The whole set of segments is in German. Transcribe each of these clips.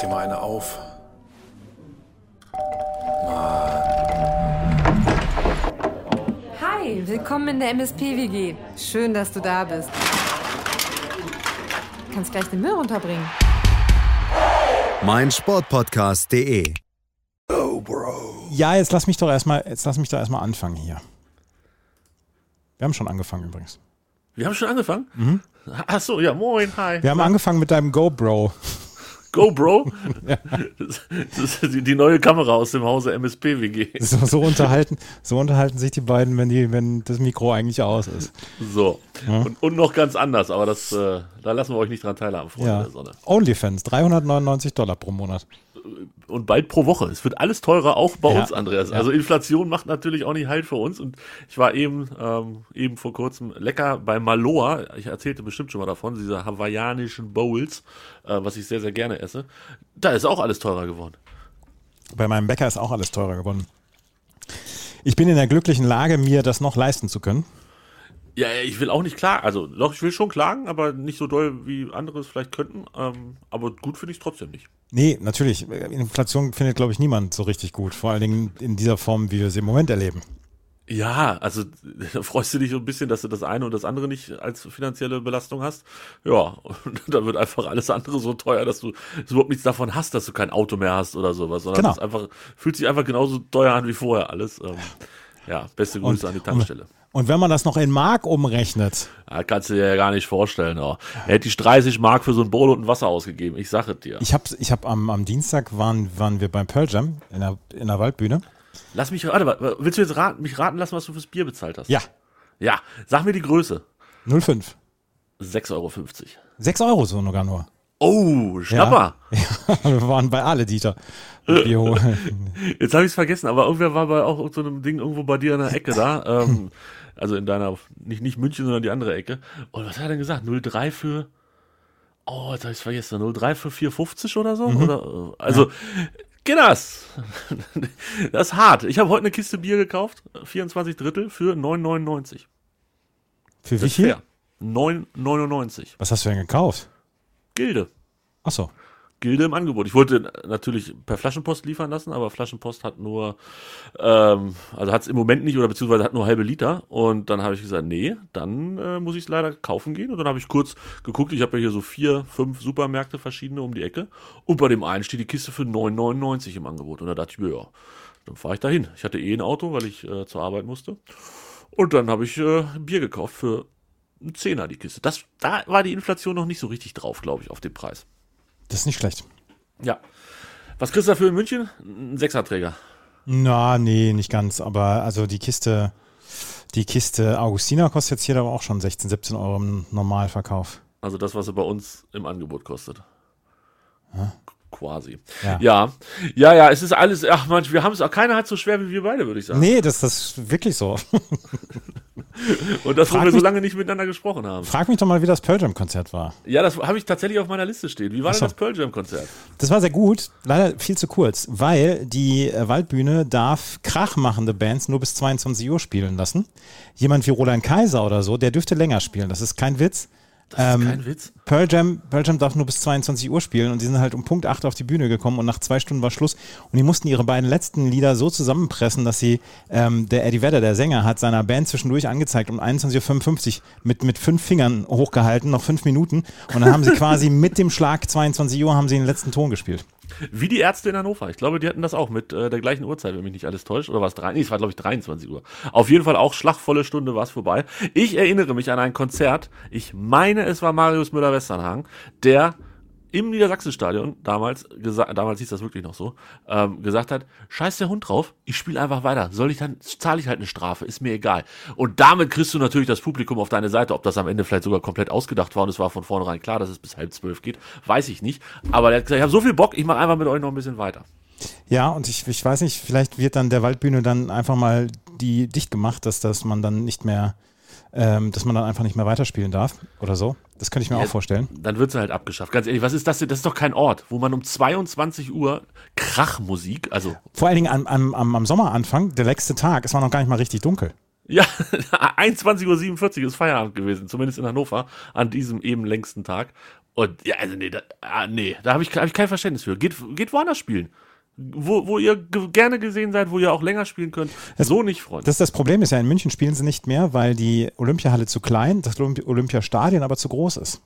dir mal eine auf. Hi, willkommen in der MSP-WG. Schön, dass du da bist. Du kannst gleich den Müll runterbringen. mein Sportpodcast.de. Ja, jetzt lass mich doch erstmal, jetzt lass mich doch erstmal anfangen hier. Wir haben schon angefangen übrigens. Wir haben schon angefangen? Ach so, ja, moin, hi. Wir haben angefangen mit deinem GoPro. GoPro? das, das ist die, neue Kamera aus dem Hause MSP-WG. So, so unterhalten, so unterhalten sich die beiden, wenn die, wenn das Mikro eigentlich aus ist. So. Und, und noch ganz anders, aber das, äh, da lassen wir euch nicht dran teilhaben, Freunde Ja. der Sonne. OnlyFans, 399 Dollar pro Monat. Und bald pro Woche. Es wird alles teurer, auch bei Ja. uns, Andreas. Ja. Also Inflation macht natürlich auch nicht Halt für uns. Und ich war eben, ähm, eben vor kurzem lecker bei Maloa. Ich erzählte bestimmt schon mal davon, diese hawaiianischen Bowls, äh, was ich sehr, sehr gerne esse. Da ist auch alles teurer geworden. Bei meinem Bäcker ist auch alles teurer geworden. Ich bin in der glücklichen Lage, mir das noch leisten zu können. Ja, ich will auch nicht klagen. Also, doch, ich will schon klagen, aber nicht so doll, wie andere es vielleicht könnten. Ähm, aber gut finde ich es trotzdem nicht. Nee, natürlich. Inflation findet, glaube ich, niemand so richtig gut. Vor allen Dingen in dieser Form, wie wir sie im Moment erleben. Ja, also da freust du dich so ein bisschen, dass du das eine und das andere nicht als finanzielle Belastung hast. Ja, und dann wird einfach alles andere so teuer, dass du überhaupt nichts davon hast, dass du kein Auto mehr hast oder sowas, sondern Genau. es einfach fühlt sich einfach genauso teuer an wie vorher alles. Ähm, ja, beste Grüße an die Tankstelle. Und wenn man das noch in Mark umrechnet, Ja, kannst du dir ja gar nicht vorstellen. Oh. Hätte ich 30 Mark für so ein Bowl und ein Wasser ausgegeben, ich sage es dir. ich habe ich hab am, am Dienstag waren, waren wir beim Pearl Jam in der, in der Waldbühne. Lass mich, warte, willst du jetzt raten, mich raten lassen, was du fürs Bier bezahlt hast? Ja, Ja, sag mir die Größe. 0,5. 6,50 Euro. 6 Euro so sogar nur. Oh, Schnapper. Ja, wir waren bei alle Dieter. Bio. Jetzt habe ich es vergessen, aber irgendwer war bei auch so einem Ding irgendwo bei dir in der Ecke da. Ähm, also in deiner, nicht, nicht München, sondern die andere Ecke. Und was hat er denn gesagt? 03 für. Oh, jetzt habe ich es vergessen. 03 für 4,50 oder so? Oder, äh, also, geht das. das ist hart. Ich habe heute eine Kiste Bier gekauft. 24 Drittel für 9,99. Für wie viel? fair. 9,99. Was hast du denn gekauft? Gilde. Achso. Gilde im Angebot. Ich wollte natürlich per Flaschenpost liefern lassen, aber Flaschenpost hat nur, ähm, also hat es im Moment nicht oder beziehungsweise hat nur halbe Liter. Und dann habe ich gesagt, nee, dann äh, muss ich es leider kaufen gehen. Und dann habe ich kurz geguckt, ich habe ja hier so vier, fünf Supermärkte verschiedene um die Ecke. Und bei dem einen steht die Kiste für 9,99 im Angebot. Und da dachte ich mir, ja, dann fahre ich dahin. Ich hatte eh ein Auto, weil ich äh, zur Arbeit musste. Und dann habe ich äh, Bier gekauft für einen Zehner die Kiste. Das, da war die Inflation noch nicht so richtig drauf, glaube ich, auf den Preis. Das ist nicht schlecht. Ja. Was kriegst du dafür in München? Ein Sechserträger. Na, nee, nicht ganz. Aber also die Kiste, die Kiste Augustiner kostet jetzt hier aber auch schon 16, 17 Euro im Normalverkauf. Also das, was er bei uns im Angebot kostet. Quasi. Ja. Ja. ja, ja, es ist alles, ach man, wir haben es auch, keiner hat so schwer wie wir beide, würde ich sagen. Nee, das, das ist wirklich so. Und das, wo wir so mich- lange nicht miteinander gesprochen haben. Frag mich doch mal, wie das Pearl Jam Konzert war. Ja, das habe ich tatsächlich auf meiner Liste stehen. Wie war so. denn das Pearl Jam Konzert? Das war sehr gut, leider viel zu kurz, weil die äh, Waldbühne darf krachmachende Bands nur bis 22 Uhr spielen lassen. Jemand wie Roland Kaiser oder so, der dürfte länger spielen. Das ist kein Witz. Das Ähm, ist kein Witz. Pearl Jam, Pearl Jam darf nur bis 22 Uhr spielen und die sind halt um Punkt 8 auf die Bühne gekommen und nach zwei Stunden war Schluss. Und die mussten ihre beiden letzten Lieder so zusammenpressen, dass sie, ähm, der Eddie Vedder, der Sänger, hat seiner Band zwischendurch angezeigt um 21.55 Uhr mit, mit fünf Fingern hochgehalten, noch fünf Minuten. Und dann haben sie quasi mit dem Schlag 22 Uhr haben sie den letzten Ton gespielt. Wie die Ärzte in Hannover. Ich glaube, die hatten das auch mit äh, der gleichen Uhrzeit, wenn mich nicht alles täuscht. Oder war es drei? Nee, es war, glaube ich, 23 Uhr. Auf jeden Fall auch schlagvolle Stunde war es vorbei. Ich erinnere mich an ein Konzert. Ich meine, es war Marius Müller-Westernhagen, der im Niedersachsenstadion damals, damals hieß das wirklich noch so, ähm, gesagt hat, scheiß der Hund drauf, ich spiele einfach weiter. Soll ich dann, zahle ich halt eine Strafe, ist mir egal. Und damit kriegst du natürlich das Publikum auf deine Seite. Ob das am Ende vielleicht sogar komplett ausgedacht war und es war von vornherein klar, dass es bis halb zwölf geht, weiß ich nicht. Aber der hat gesagt, ich habe so viel Bock, ich mache einfach mit euch noch ein bisschen weiter. Ja, und ich, ich weiß nicht, vielleicht wird dann der Waldbühne dann einfach mal die dicht gemacht, dass, dass man dann nicht mehr, ähm, dass man dann einfach nicht mehr weiterspielen darf oder so. Das könnte ich mir Ja, auch vorstellen. Dann wird sie halt abgeschafft. Ganz ehrlich, was ist das denn? Das ist doch kein Ort, wo man um 22 Uhr Krachmusik, also Vor allen Dingen am, am, am, am Sommeranfang, der letzte Tag, es war noch gar nicht mal richtig dunkel. Ja, 21.47 Uhr ist Feierabend gewesen, zumindest in Hannover, an diesem eben längsten Tag. Und ja, also nee, da, ah, nee, da habe ich, hab ich kein Verständnis für. Geht, geht woanders spielen. Wo, wo ihr ge gerne gesehen seid, wo ihr auch länger spielen könnt. Das- so nicht, Freunde. Das, das Problem ist ja, in München spielen sie nicht mehr, weil die Olympiahalle zu klein, das Olympi- Olympiastadion aber zu groß ist.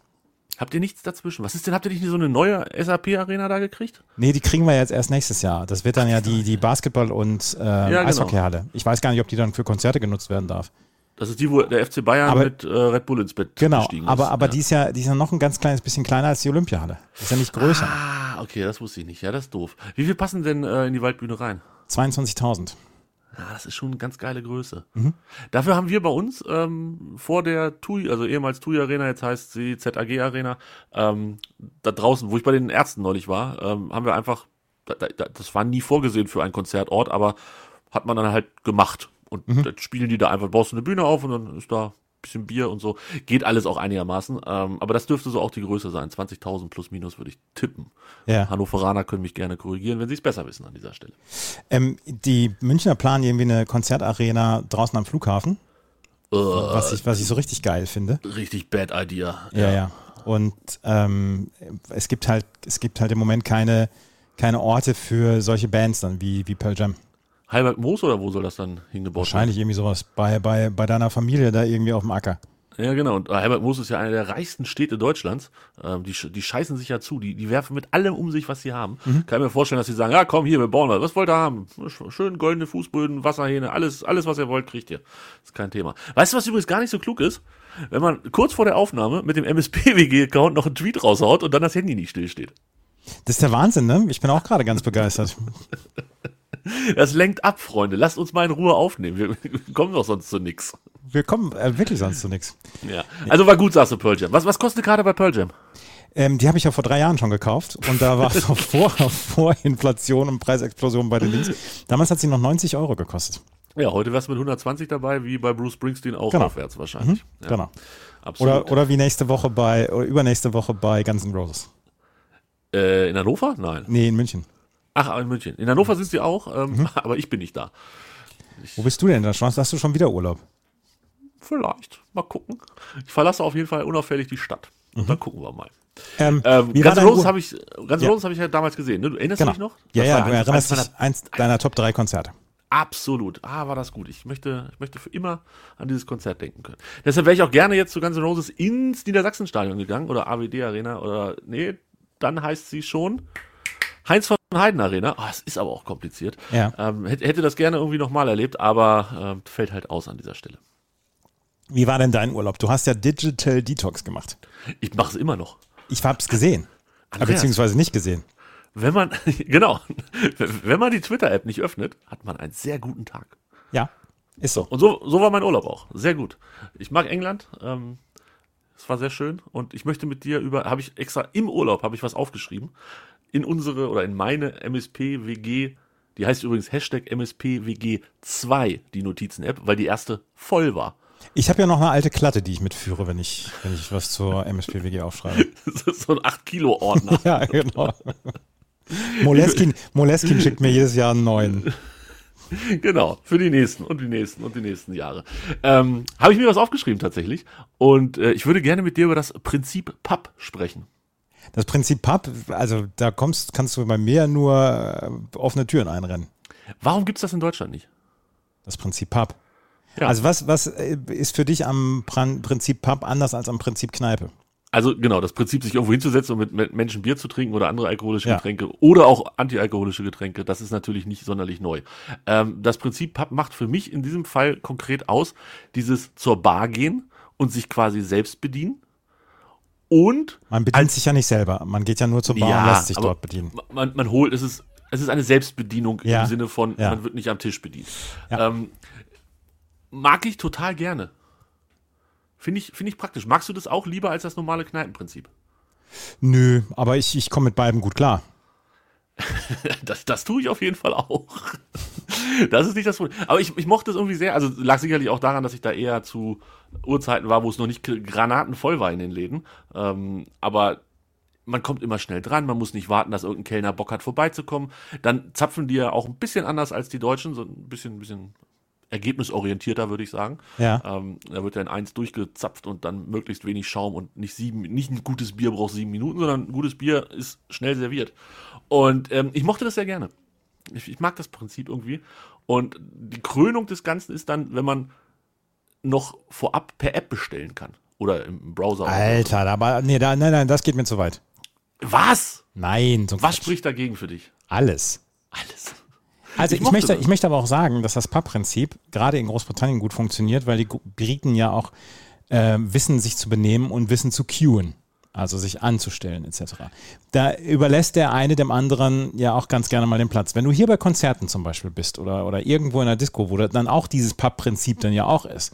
Habt ihr nichts dazwischen? Was ist denn, habt ihr nicht so eine neue SAP-Arena da gekriegt? Nee, die kriegen wir jetzt erst nächstes Jahr. Das wird dann ja die, die Basketball- und äh, genau. Eishockeyhalle. Ich weiß gar nicht, ob die dann für Konzerte genutzt werden darf. Das ist die, wo der FC Bayern Aber- mit äh, Red Bull ins Bett Genau, gestiegen ist. aber, aber ja. die, ist ja, die ist ja noch ein ganz kleines bisschen kleiner als die Olympiahalle. Ist ja nicht größer. Ah, okay, das wusste ich nicht. Ja, das ist doof. Wie viel passen denn äh, in die Waldbühne rein? 22.000. Ja, das ist schon eine ganz geile Größe. Mhm. Dafür haben wir bei uns ähm, vor der TUI, also ehemals TUI Arena, jetzt heißt sie ZAG Arena, ähm, da draußen, wo ich bei den Ärzten neulich war, ähm, haben wir einfach, da, da, das war nie vorgesehen für einen Konzertort, aber hat man dann halt gemacht. Und Mhm. dann spielen die da einfach, baust du eine Bühne auf und dann ist da ein bisschen Bier und so. Geht alles auch einigermaßen. Ähm, aber das dürfte so auch die Größe sein. 20.000 plus minus würde ich tippen. Ja. Hannoveraner können mich gerne korrigieren, wenn sie es besser wissen an dieser Stelle. Ähm, die Münchner planen irgendwie eine Konzertarena draußen am Flughafen, was, ich, was ich so richtig geil finde. Richtig bad idea. Ja, ja. Und ähm, es gibt halt, es gibt halt im Moment keine, keine Orte für solche Bands dann wie, wie Pearl Jam. Heiberg Moos oder wo soll das dann hingebaut Wahrscheinlich irgendwie sowas bei, bei, bei deiner Familie da irgendwie auf dem Acker. werden? Ja, genau. Und Heiberg Moos ist ja eine der reichsten Städte Deutschlands. Ähm, die, die scheißen sich ja zu. Die, die werfen mit allem um sich, was sie haben. Mhm. Kann mir vorstellen, dass sie sagen, ja komm, hier, wir bauen was. Was wollt ihr haben? Sch- Schön goldene Fußböden, Wasserhähne, alles, alles, was ihr wollt, kriegt ihr. Ist kein Thema. Weißt du, was übrigens gar nicht so klug ist? Wenn man kurz vor der Aufnahme mit dem MSP-WG-Account noch einen Tweet raushaut und dann das Handy nicht stillsteht. Das ist der Wahnsinn, ne? Ich bin auch gerade ganz begeistert. Das lenkt ab, Freunde. Lasst uns mal in Ruhe aufnehmen. Wir kommen doch sonst zu nix. Wir kommen äh, wirklich sonst zu nichts. Ja. Also war gut, sagst du Pearl Jam. Was, was kostet gerade bei Pearl Jam? Ähm, die habe ich ja vor drei Jahren schon gekauft und da war es noch vor, vor Inflation und Preisexplosion bei den Links. Damals hat sie noch 90 Euro gekostet. Ja, heute wär's mit 120 dabei, wie bei Bruce Springsteen auch Genau. aufwärts wahrscheinlich. Ja, Genau. Absolut. Oder, oder wie nächste Woche bei, oder übernächste Woche bei Guns N' Roses. äh, in Hannover? Nein. Nee, in München. Ach, aber in München. In Hannover sind sie auch, ähm, Mhm. aber ich bin nicht da. Wo bist du denn da schon? Hast du schon wieder Urlaub? Vielleicht. Mal gucken. Ich verlasse auf jeden Fall unauffällig die Stadt. Und dann gucken wir mal. Ähm, Ähm, Mhm. Guns N' Roses habe ich, Guns Ja. Habe ich ja damals gesehen. Ne? Du erinnerst Genau. dich noch? Ja, Das ja, war du eins- erinnerst eins dich eins deiner Top 3 Konzerte. Absolut. Ah, war das gut. Ich möchte, ich möchte für immer an dieses Konzert denken können. Deshalb wäre ich auch gerne jetzt zu Guns N' Roses ins Niedersachsenstadion gegangen oder AWD Arena oder nee, dann heißt sie schon Heinz von Heiden Arena. Ah, es ist aber auch kompliziert. Ja. Ähm, hätte, hätte das gerne irgendwie nochmal erlebt, aber ähm, fällt halt aus an dieser Stelle. Wie war denn dein Urlaub? Du hast ja Digital Detox gemacht. Ich mache es immer noch. Ich hab's gesehen. Andreas. Beziehungsweise nicht gesehen. Wenn man, genau, wenn man die Twitter-App nicht öffnet, hat man einen sehr guten Tag. Ja, ist so. Und so, so war mein Urlaub auch. Sehr gut. Ich mag England. Ähm, es war sehr schön. Und ich möchte mit dir über, habe ich extra im Urlaub, habe ich was aufgeschrieben. In unsere oder in meine MSP-WG, die heißt übrigens Hashtag MSP-WG2, die Notizen-App, weil die erste voll war. Ich habe ja noch eine alte Klatte, die ich mitführe, wenn ich, wenn ich was zur MSPWG aufschreibe. Das ist so ein 8-Kilo-Ordner. ja, genau. Moleskin, Moleskin schickt mir jedes Jahr einen neuen. genau, für die nächsten und die nächsten und die nächsten Jahre. Ähm, habe ich mir was aufgeschrieben tatsächlich. Und äh, ich würde gerne mit dir über das Prinzip PAP sprechen. Das Prinzip Pub, also da kommst, kannst du bei mir nur äh, offene Türen einrennen. Warum gibt's das in Deutschland nicht? Das Prinzip Pub. Ja. Also was, was äh, ist für dich am Prinzip Pub anders als am Prinzip Kneipe? Also genau, das Prinzip, sich irgendwo hinzusetzen und mit, mit Menschen Bier zu trinken oder andere alkoholische Ja. Getränke oder auch antialkoholische Getränke, das ist natürlich nicht sonderlich neu. Ähm, das Prinzip Pub macht für mich in diesem Fall konkret aus, dieses zur Bar gehen und sich quasi selbst bedienen. Und Man bedient sich ja nicht selber. Man geht ja nur zur Bar und lässt sich dort bedienen. Man, man holt, es ist, es ist eine Selbstbedienung Ja. im Sinne von, Ja. man wird nicht am Tisch bedient. Ja. Ähm, mag ich total gerne. Finde ich, finde ich praktisch. Magst du das auch lieber als das normale Kneipenprinzip? Nö, aber ich, ich komme mit beiden gut klar. Das, das tue ich auf jeden Fall auch. Das ist nicht das Problem. Aber ich, ich mochte es irgendwie sehr. Also lag sicherlich auch daran, dass ich da eher zu Uhrzeiten war, wo es noch nicht granatenvoll war in den Läden. Ähm, aber man kommt immer schnell dran, man muss nicht warten, dass irgendein Kellner Bock hat, vorbeizukommen. Dann zapfen die ja auch ein bisschen anders als die Deutschen, so ein bisschen, bisschen ergebnisorientierter, würde ich sagen. Ja. Ähm, da wird dann eins durchgezapft und dann möglichst wenig Schaum und nicht sieben, nicht ein gutes Bier braucht sieben Minuten, sondern ein gutes Bier ist schnell serviert. Und ähm, ich mochte das sehr gerne. Ich, ich mag das Prinzip irgendwie. Und die Krönung des Ganzen ist dann, wenn man noch vorab per App bestellen kann. Oder im Browser. Alter, aber nee, da, nein, nein, das geht mir zu weit. Was? Nein, so Was Quatsch. spricht dagegen für dich? Alles. Alles. Also Ich ich, möchte, das. ich möchte aber auch sagen, dass das Pub-Prinzip gerade in Großbritannien gut funktioniert, weil die Briten ja auch äh, wissen, sich zu benehmen und wissen zu queuen. Also sich anzustellen etc. Da überlässt der eine dem anderen ja auch ganz gerne mal den Platz. Wenn du hier bei Konzerten zum Beispiel bist oder, oder irgendwo in einer Disco, wo da dann auch dieses Pub-Prinzip dann ja auch ist,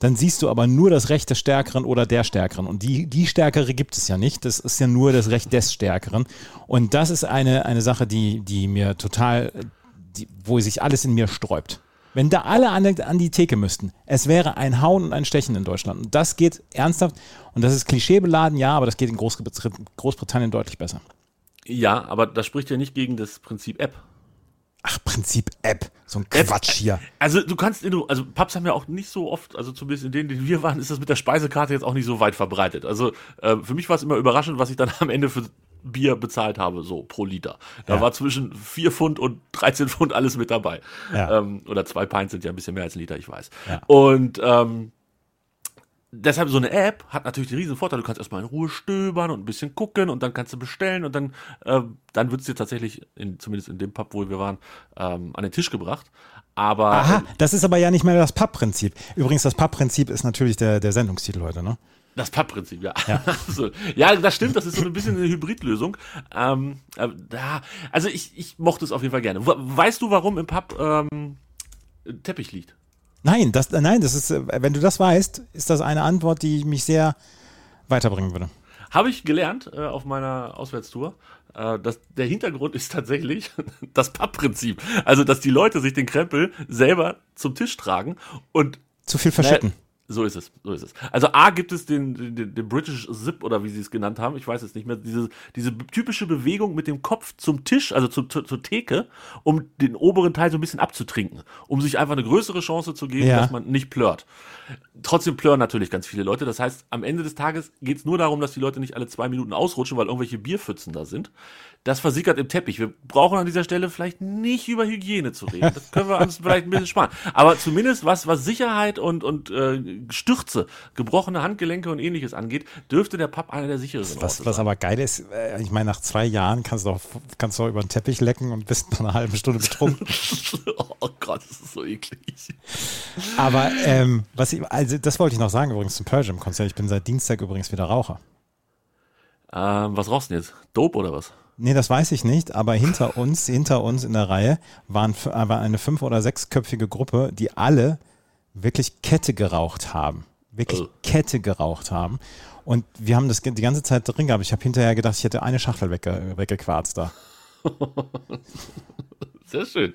dann siehst du aber nur das Recht des Stärkeren oder der Stärkeren. Und die, die Stärkere gibt es ja nicht. Das ist ja nur das Recht des Stärkeren. Und das ist eine, eine Sache, die, die mir total, die, wo sich alles in mir sträubt. Wenn da alle an, die- an die Theke müssten, es wäre ein Hauen und ein Stechen in Deutschland. Und das geht ernsthaft, und das ist klischeebeladen, ja, aber das geht in Großbrit- Großbritannien deutlich besser. Ja, aber das spricht ja nicht gegen das Prinzip App. Ach, Prinzip App, so ein App, Quatsch hier. Also du kannst, also Pubs haben ja auch nicht so oft, also zumindest in denen, in denen wir waren, ist das mit der Speisekarte jetzt auch nicht so weit verbreitet. Also äh, für mich war es immer überraschend, was ich dann am Ende für Bier bezahlt habe, so pro Liter. Da Ja. war zwischen 4 Pfund und 13 Pfund alles mit dabei. Ja. Ähm, oder zwei Pints sind ja ein bisschen mehr als ein Liter, ich weiß. Ja. Und ähm, deshalb so eine App hat natürlich den riesen Vorteil, du kannst erstmal in Ruhe stöbern und ein bisschen gucken und dann kannst du bestellen und dann, äh, dann wird es dir tatsächlich, in, zumindest in dem Pub, wo wir waren, ähm, an den Tisch gebracht. Aber Aha, das ist aber ja nicht mehr das Pub-Prinzip. Übrigens, das Pub-Prinzip ist natürlich der, der Sendungstitel heute, ne? Das Pub-Prinzip, ja. Ja. so, ja, das stimmt, das ist so ein bisschen eine Hybridlösung. Ähm, äh, ja, also ich, ich mochte es auf jeden Fall gerne. We- Weißt du, warum im Pub ähm, Teppich liegt? Nein, das, nein, das ist, äh, wenn du das weißt, ist das eine Antwort, die mich sehr weiterbringen würde. Habe ich gelernt äh, auf meiner Auswärtstour. Äh, dass der Hintergrund ist tatsächlich das Pub-Prinzip. Also, dass die Leute sich den Krempel selber zum Tisch tragen und Zu viel verschütten. Ne, so ist es, so ist es. Also A gibt es den, den, den British Zip oder wie sie es genannt haben, ich weiß es nicht mehr, diese, diese typische Bewegung mit dem Kopf zum Tisch, also zu, zu, zur Theke, um den oberen Teil so ein bisschen abzutrinken, um sich einfach eine größere Chance zu geben, Ja. dass man nicht plört. Trotzdem plören natürlich ganz viele Leute. Das heißt, am Ende des Tages geht es nur darum, dass die Leute nicht alle zwei Minuten ausrutschen, weil irgendwelche Bierpfützen da sind. Das versickert im Teppich. Wir brauchen an dieser Stelle vielleicht nicht über Hygiene zu reden. Das können wir uns vielleicht ein bisschen sparen. Aber zumindest was, was Sicherheit und, und äh, Stürze, gebrochene Handgelenke und ähnliches angeht, dürfte der Pub einer der sichereren Was, was aber geil ist, äh, ich meine, nach zwei Jahren kannst du doch, kannst du doch über den Teppich lecken und bist nach einer halben Stunde betrunken. oh Gott, das ist so eklig. Aber ähm, was ich, also das wollte ich noch sagen übrigens zum Pearl Jam Konzert. Ich bin seit Dienstag übrigens wieder Raucher. Ähm, was rauchst du denn jetzt? Dope oder was? Nee, das weiß ich nicht, aber hinter uns, hinter uns in der Reihe waren, war eine fünf- oder sechsköpfige Gruppe, die alle wirklich Kette geraucht haben. Wirklich Oh. Kette geraucht haben. Und wir haben das die ganze Zeit drin gehabt. Ich habe hinterher gedacht, ich hätte eine Schachtel wegge weggequarzt da. Sehr schön.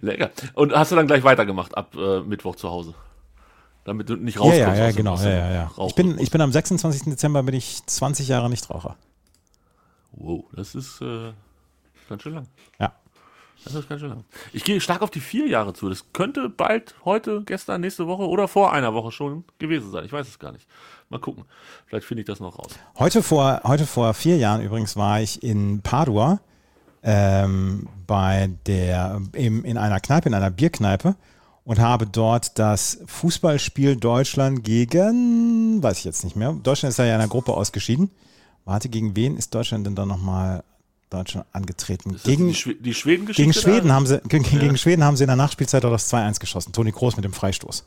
Lecker. Und hast du dann gleich weitergemacht ab äh, Mittwoch zu Hause? Damit du nicht Ja, rauskommst. ja, ja, aus dem- genau. Ja, ja, ja. Ich bin, ich bin am 26. Dezember bin ich 20 Jahre Nichtraucher. Wow, das ist äh, ganz schön lang. Ja. Das ist ganz schön lang. Ich gehe stark auf die vier Jahre zu. Das könnte bald, heute, gestern, nächste Woche oder vor einer Woche schon gewesen sein. Ich weiß es gar nicht. Mal gucken. Vielleicht finde ich das noch raus. Heute vor, heute vor vier Jahren übrigens war ich in Padua ähm, bei der, im, in einer Kneipe, in einer Bierkneipe und habe dort das Fußballspiel Deutschland gegen, weiß ich jetzt nicht mehr, Deutschland ist da ja in einer Gruppe ausgeschieden. Warte, gegen wen ist Deutschland denn da nochmal Deutschland angetreten? Gegen, die, Schwe die Schweden-Geschichte? gegen, Schweden haben sie, gegen, gegen Schweden haben sie in der Nachspielzeit auch das 2-1 geschossen. Toni Groß mit dem Freistoß.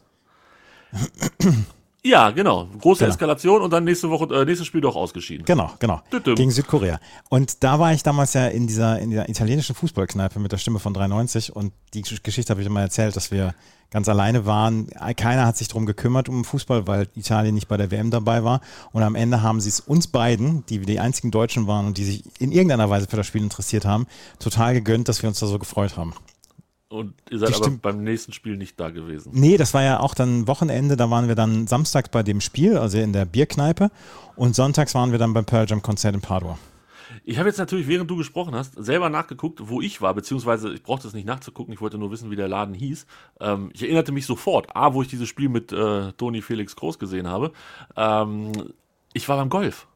Ja, genau. Große Genau. Eskalation und dann nächste Woche, äh, nächstes Spiel doch ausgeschieden. Genau, genau. Düdüm. Gegen Südkorea. Und da war ich damals ja in dieser, in dieser italienischen Fußballkneipe mit der Stimme von 93 und die Gesch- Geschichte habe ich immer erzählt, dass wir ganz alleine waren. Keiner hat sich drum gekümmert um Fußball, weil Italien nicht bei der WM dabei war. Und am Ende haben sie es uns beiden, die die einzigen Deutschen waren und die sich in irgendeiner Weise für das Spiel interessiert haben, total gegönnt, dass wir uns da so gefreut haben. Und ihr seid aber stimmt. beim nächsten Spiel nicht da gewesen. Nee, das war ja auch dann Wochenende, da waren wir dann samstags bei dem Spiel, also in der Bierkneipe und sonntags waren wir dann beim Pearl Jam Konzert in Padua. Ich habe jetzt natürlich, während du gesprochen hast, selber nachgeguckt, wo ich war, beziehungsweise ich brauchte es nicht nachzugucken, ich wollte nur wissen, wie der Laden hieß. Ähm, ich erinnerte mich sofort, A, wo ich dieses Spiel mit äh, Toni Felix Groß gesehen habe. Ähm, ich war beim Golf.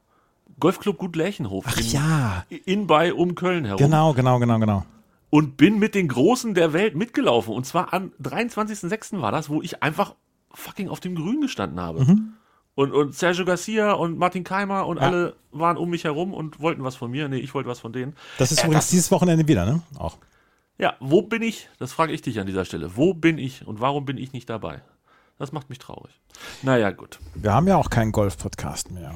Golfclub Gut Lärchenhof. Ach in, ja. In bei um Köln herum. Genau, genau, genau, genau. Und bin mit den Großen der Welt mitgelaufen. Und zwar am 23.06. war das, wo ich einfach fucking auf dem Grün gestanden habe. Mhm. Und, und Sergio Garcia und Martin Keimer und Ja. alle waren um mich herum und wollten was von mir. Nee, ich wollte was von denen. Das ist Äh, übrigens dieses Wochenende wieder, ne? Auch. Ja, wo bin ich? Das frage ich dich an dieser Stelle. Wo bin ich und warum bin ich nicht dabei? Das macht mich traurig. Naja, gut. Wir haben ja auch keinen Golf-Podcast mehr.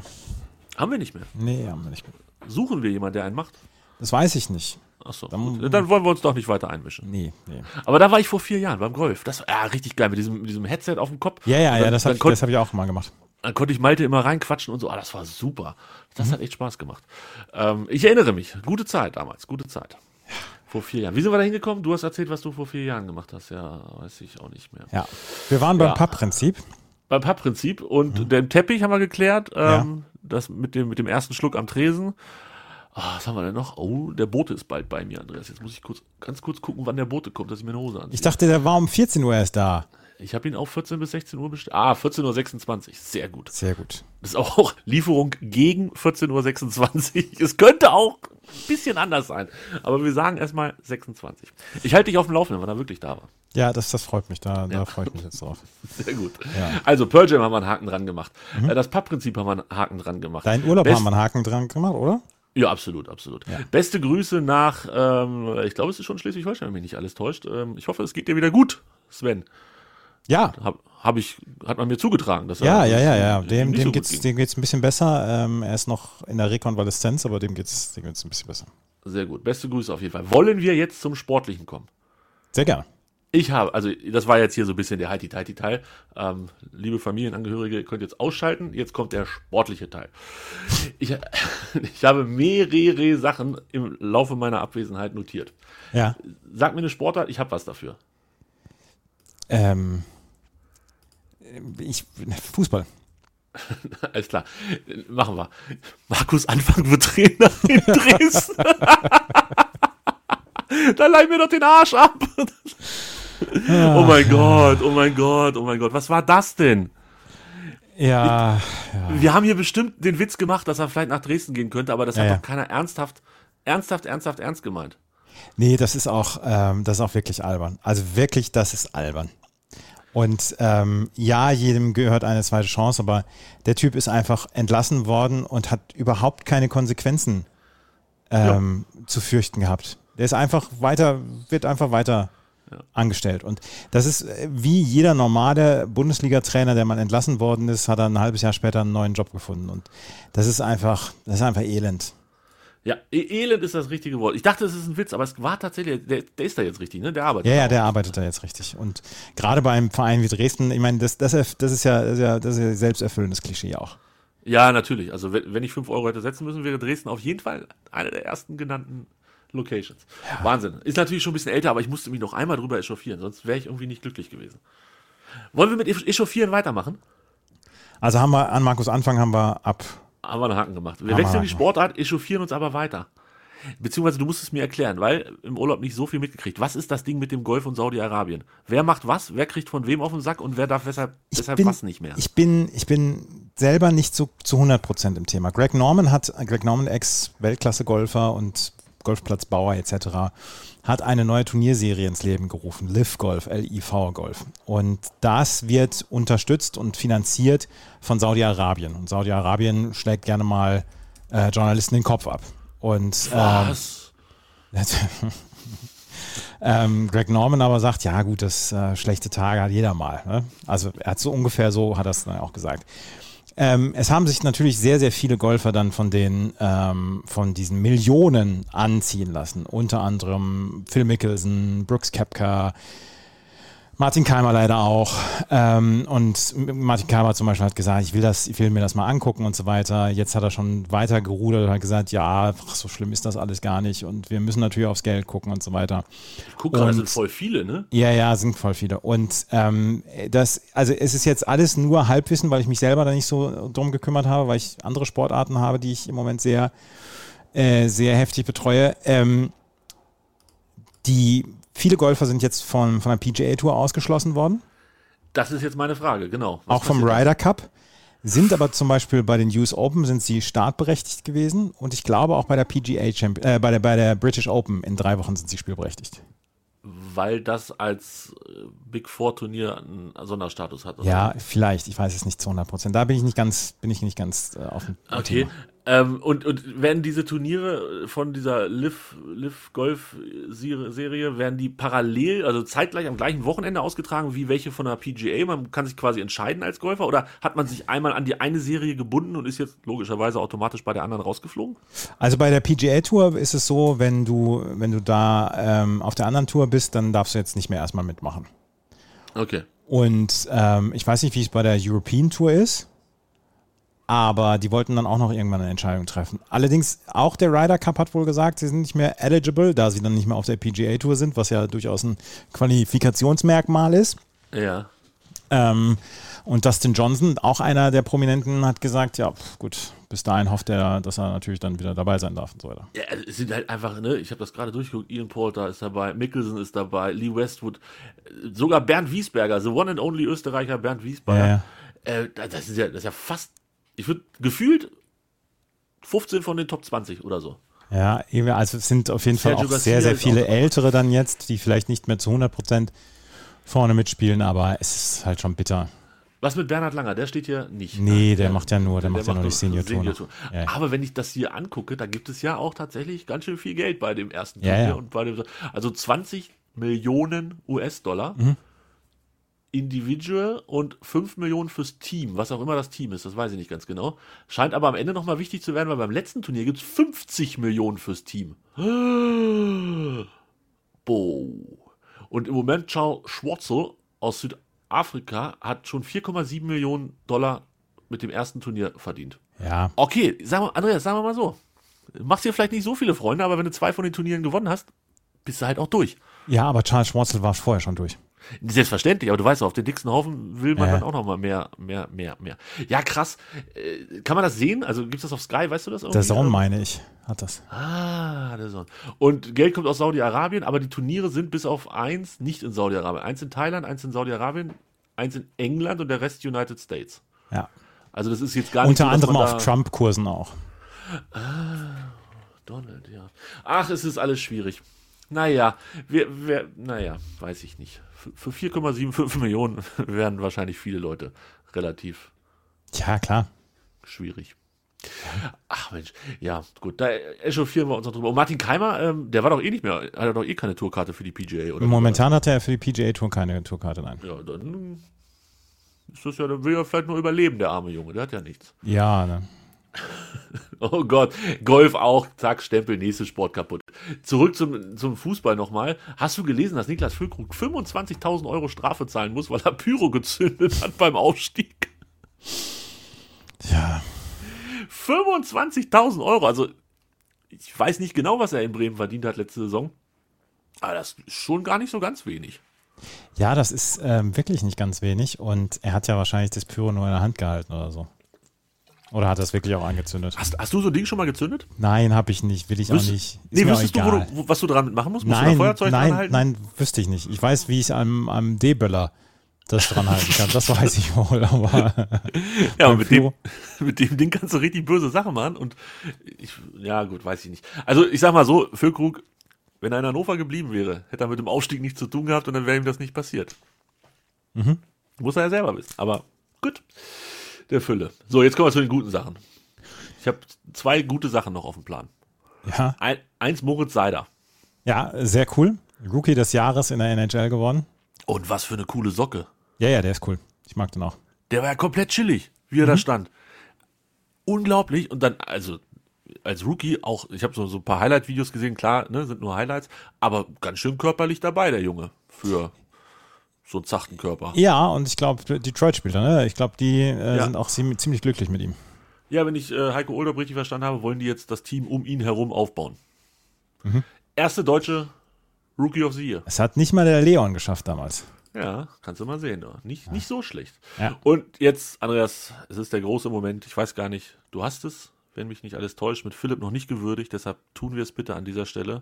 Haben wir nicht mehr. Nee, haben wir nicht mehr. Suchen wir jemanden, der einen macht? Das weiß ich nicht. Achso, Dann- dann, dann wollen wir uns doch nicht weiter einmischen. Nee, nee. Aber da war ich vor vier Jahren beim Golf. Das war ja, richtig geil mit diesem, mit diesem Headset auf dem Kopf. Ja, ja, Und ja, dann, das dann, habe ich, das hab ich auch mal gemacht. dann konnte ich Malte immer reinquatschen und so. Ah, das war super. Das Mhm. hat echt Spaß gemacht. Ähm, ich erinnere mich. Gute Zeit damals. Gute Zeit. Vor vier Jahren. Wie sind wir da hingekommen? Du hast erzählt, was du vor vier Jahren gemacht hast. Ja, weiß ich auch nicht mehr. Ja. Wir waren beim Ja. Pub-Prinzip. Beim Pappprinzip und den Teppich haben wir geklärt. Mhm. Ja. Ähm, Das mit dem, mit dem ersten Schluck am Tresen. Ah, was haben wir denn noch? Oh, der Bote ist bald bei mir, Andreas. Jetzt muss ich kurz, ganz kurz gucken, wann der Bote kommt, dass ich mir eine Hose anziehe. Ich dachte, der war um 14 Uhr erst da. Ich habe ihn auf 14 bis 16 Uhr bestellt. Ah, 14.26 Uhr. Sehr gut. Sehr gut. Das ist auch Lieferung gegen 14.26 Uhr. Es könnte auch ein bisschen anders sein. Aber wir sagen erstmal 26. Ich halte dich auf dem Laufenden, wann er wirklich da war. Ja, das, das freut mich. Da, da Ja. freue ich mich jetzt drauf. Sehr gut. Ja. Mhm. Also Pearl Jam haben wir einen Haken dran gemacht. Äh, Das Pappprinzip haben wir einen Haken dran gemacht. Deinen Urlaub Best- haben wir einen Haken dran gemacht, oder? Ja, absolut, absolut. Beste Grüße nach, ähm, ich glaube, es ist schon Schleswig-Holstein, wenn mich nicht alles täuscht. Ähm, ich hoffe, es geht dir wieder gut, Sven. Ja. Hab, hab ich, hat man mir zugetragen. Dass Ja, er, ja, ja, ja. Dem, dem so geht's, dem geht's ein bisschen besser. Ähm, er ist noch in der Rekonvaleszenz, aber dem geht's, dem geht's ein bisschen besser. Sehr gut. Beste Grüße auf jeden Fall. Wollen wir jetzt zum Sportlichen kommen? Sehr gerne. Ich habe, also das war jetzt hier so ein bisschen der Heiti-Teiti-Teil. Ähm, liebe Familienangehörige, ihr könnt jetzt ausschalten. Jetzt kommt der sportliche Teil. Ich, ich habe mehrere Sachen im Laufe meiner Abwesenheit notiert. Ja. Sag mir eine Sportart, ich habe was dafür. Ähm, ich, Fußball. Alles klar, machen wir. Markus Anfang wird Trainer in Dresden. da leih mir doch den Arsch ab. Oh mein Gott, oh mein Gott, oh mein Gott. Was war das denn? Ja, Wir haben hier bestimmt den Witz gemacht, dass er vielleicht nach Dresden gehen könnte, aber das Ja, hat ja. doch keiner ernsthaft, ernsthaft, ernsthaft, ernst gemeint. nee, das ist auch, ähm, das ist auch wirklich albern. Also wirklich, das ist albern. Und ähm, ja, jedem gehört eine zweite Chance, aber der Typ ist einfach entlassen worden und hat überhaupt keine Konsequenzen ähm, zu fürchten gehabt. Der ist einfach weiter, wird einfach weiter angestellt. Und das ist äh, wie jeder normale Bundesliga-Trainer, der mal entlassen worden ist, hat er ein halbes Jahr später einen neuen Job gefunden. Und das ist einfach, das ist einfach elend. Ja, e elend ist das richtige Wort. Ich dachte, es ist ein Witz, aber es war tatsächlich, der, der ist da jetzt richtig, ne? Der arbeitet. Ja, ja, der arbeitet da jetzt richtig. Und gerade bei einem Verein wie Dresden, ich meine, das, das, das, ist, ja, das, ist, ja, das ist ja selbsterfüllendes Klischee auch. Ja, natürlich. Also wenn, ich 5 Euro hätte setzen müssen, wäre Dresden auf jeden Fall eine der ersten genannten Locations. Wahnsinn. Ist natürlich schon ein bisschen älter, aber ich musste mich noch einmal drüber echauffieren, sonst wäre ich irgendwie nicht glücklich gewesen. Wollen wir mit Echauffieren weitermachen? Also haben wir an Markus Anfang haben wir ab. Haben wir einen Haken gemacht. Wir Haben wechseln die. Sportart, echauffieren uns aber weiter. Beziehungsweise du musst es mir erklären, weil im Urlaub nicht so viel mitgekriegt. Was ist das Ding mit dem Golf und Saudi-Arabien? Wer macht was? Wer kriegt von wem auf den Sack und wer darf weshalb, weshalb bin, was nicht mehr? Ich bin, ich bin selber nicht so zu 100 Prozent im Thema. Greg Norman hat, Greg Norman, Ex-Weltklasse-Golfer und Golfplatzbauer etc., hat eine neue Turnierserie ins Leben gerufen, Liv Golf, L-I-V Golf. Und das wird unterstützt und finanziert von Saudi-Arabien. Und Saudi-Arabien schlägt gerne mal äh, Journalisten den Kopf ab. Und ähm, was? ähm, Greg Norman aber sagt, ja gut, das äh, schlechte Tage hat jeder mal. Ne? Also er hat so ungefähr so, hat es dann auch gesagt. Ähm, es haben sich natürlich sehr, sehr viele Golfer dann von den, ähm, von diesen Millionen anziehen lassen. Unter anderem Phil Mickelson, Brooks Koepka, Martin Keimer leider auch. Ähm, und Martin Keimer zum Beispiel hat gesagt, ich will das, ich will mir das mal angucken und so weiter. Jetzt hat er schon weiter gerudert und hat gesagt, ja, ach, so schlimm ist das alles gar nicht und wir müssen natürlich aufs Geld gucken und so weiter. Guck gerade, es und- sind voll viele, ne? Ja, ja, sind voll viele. Und ähm, das, also es ist jetzt alles nur Halbwissen, weil ich mich selber da nicht so drum gekümmert habe, weil ich andere Sportarten habe, die ich im Moment sehr äh, sehr heftig betreue. Ähm, die viele Golfer sind jetzt von, von der PGA Tour ausgeschlossen worden. Das ist jetzt meine Frage, genau. Was auch vom? Ryder Cup. Sind aber zum Beispiel bei den US Open sind sie startberechtigt gewesen und ich glaube auch bei der PGA Champion, äh, bei der bei der British Open in drei Wochen sind sie spielberechtigt. Weil das als äh, Big Four Turnier einen Sonderstatus hat. Ja, vielleicht. Ich weiß es nicht zu 100 Prozent. Da bin ich nicht ganz, bin ich nicht ganz äh, auf dem Okay. Thema. Ähm, und, und werden diese Turniere von dieser Liv, Liv Golf Serie, werden die parallel, also zeitgleich am gleichen Wochenende ausgetragen wie welche von der PGA? Man kann sich quasi entscheiden als Golfer oder hat man sich einmal an die eine Serie gebunden und ist jetzt logischerweise automatisch bei der anderen rausgeflogen? Also bei der PGA Tour ist es so, wenn du, wenn du da ähm, auf der anderen Tour bist, dann darfst du jetzt nicht mehr erstmal mitmachen. Okay. Und ähm, ich weiß nicht, wie es bei der European Tour ist, aber die wollten dann auch noch irgendwann eine Entscheidung treffen. Allerdings auch der Ryder Cup hat wohl gesagt, sie sind nicht mehr eligible, da sie dann nicht mehr auf der PGA Tour sind, was ja durchaus ein Qualifikationsmerkmal ist. Ja. Ähm, und Dustin Johnson, auch einer der Prominenten, hat gesagt, ja, pf, gut, bis dahin hofft er, dass er natürlich dann wieder dabei sein darf und so weiter. Ja, es sind halt einfach, ne, ich habe das gerade durchgeguckt, Ian Poulter ist dabei, Mickelson ist dabei, Lee Westwood, sogar Bernd Wiesberger, the one and only Österreicher Bernd Wiesberger. Ja, Äh, das, ist ja, das ist ja fast, ich würde gefühlt 15 von den Top 20 oder so. Ja, also es sind auf jeden Fall auch sehr, sehr viele Ältere dann jetzt, die vielleicht nicht mehr zu 100 Prozent vorne mitspielen, aber es ist halt schon bitter. Was mit Bernhard Langer? Der steht hier nicht. Nee, der macht ja nur- der macht ja nur die Senior Tour Senior. Tour. Ja, ja. Aber wenn ich das hier angucke, da gibt es ja auch tatsächlich ganz schön viel Geld bei dem ersten Turnier ja. und bei dem also 20 Millionen US-Dollar Mhm. Individual und 5 Millionen fürs Team, was auch immer das Team ist, das weiß ich nicht ganz genau. Scheint aber am Ende nochmal wichtig zu werden, weil beim letzten Turnier gibt es 50 Millionen fürs Team. Boah. Und im Moment Charles Schwarzel aus Südafrika hat schon 4,7 Millionen Dollar mit dem ersten Turnier verdient. Ja, Okay, sag mal, Andreas, sagen wir mal so. Machst dir vielleicht nicht so viele Freunde, aber wenn du zwei von den Turnieren gewonnen hast, bist du halt auch durch. ja, aber Charles Schwarzel war vorher schon durch. Selbstverständlich, aber du weißt, auf den dicksten Haufen will man Ja. dann auch noch mal mehr, mehr, mehr, mehr. Ja, krass. Äh, Kann man das sehen? Also gibt es das auf Sky? Weißt du das irgendwie? Der Sohn, meine ich, hat das. Ah, der Sohn. Und Geld kommt aus Saudi-Arabien, aber die Turniere sind bis auf eins nicht in Saudi-Arabien. Eins in Thailand, eins in Saudi-Arabien, eins in England und der Rest United States. Ja. Also das ist jetzt gar nicht Unter so, anderem auf Trump-Kursen auch. Donald, ja. Ach, es ist alles schwierig. Naja, wir, wir, naja, weiß ich nicht. Für, für 4,75 Millionen werden wahrscheinlich viele Leute relativ Ja, klar. schwierig. Ach Mensch, ja, gut, da echauffieren wir uns noch drüber. Und Martin Keimer, ähm, der war doch eh nicht mehr, hat er doch eh keine Tourkarte für die PGA, oder? Momentan hat er für die PGA Tour keine Tourkarte, nein. Ja, dann ist das ja, dann will er vielleicht nur überleben, der arme Junge, der hat ja nichts. Ja, ne. Oh Gott, Golf auch, zack, Stempel, nächster Sport kaputt. Zurück zum, zum Fußball nochmal. Hast du gelesen, dass Niklas Füllkrug 25.000 Euro Strafe zahlen muss, weil er Pyro gezündet hat beim Aufstieg? Ja, 25.000 Euro, also ich weiß nicht genau, was er in Bremen verdient hat letzte Saison, aber das ist schon gar nicht so ganz wenig. ja das ist ähm, wirklich nicht ganz wenig und er hat ja wahrscheinlich das Pyro nur in der Hand gehalten oder so. Oder hat es wirklich auch angezündet? Hast, hast du so ein Ding schon mal gezündet? Nein, habe ich nicht, will ich auch Wüs- nicht. Ist nee, auch wüsstest du, wo du, wo, was du dran machen musst? Musst du da Nein, Feuerzeug nein, dranhalten? nein, wüsste ich nicht. Ich weiß, wie ich am, am D-Böller das dran halten kann. Das weiß ich wohl, aber Ja, und mit dem, mit dem Ding kannst du richtig böse Sachen machen. Und ich, ja, gut, weiß ich nicht. Also, ich sag mal so, Füllkrug, wenn er in Hannover geblieben wäre, hätte er mit dem Aufstieg nichts zu tun gehabt und dann wäre ihm das nicht passiert. Mhm. Muss er ja selber wissen. Aber gut, der Fülle. So, jetzt kommen wir zu den guten Sachen. Ich habe zwei gute Sachen noch auf dem Plan. ja, Ein, eins Moritz Seider. ja, sehr cool. Rookie des Jahres in der NHL geworden. Und was für eine coole Socke. Ja, ja, der ist cool. Ich mag den auch. Der war ja komplett chillig, wie er da stand. Unglaublich. Und dann, also als Rookie auch, ich habe so, so ein paar Highlight-Videos gesehen, klar, ne, sind nur Highlights, aber ganz schön körperlich dabei, der Junge, für so einen zachten Körper. Ja, und ich glaube, Detroit spielt er, ne? Ich glaube, die äh, Ja. sind auch ziemlich, glücklich mit ihm. Ja, wenn ich äh, Heiko Older richtig verstanden habe, wollen die jetzt das Team um ihn herum aufbauen. Erste deutsche Rookie of the Year. Es hat nicht mal der Leon geschafft damals. Ja, kannst du mal sehen. Ja. Nicht, nicht so schlecht. Ja. Und jetzt, Andreas, es ist der große Moment. Ich weiß gar nicht, du hast es wenn mich nicht alles täuscht, mit Philipp noch nicht gewürdigt, deshalb tun wir es bitte an dieser Stelle.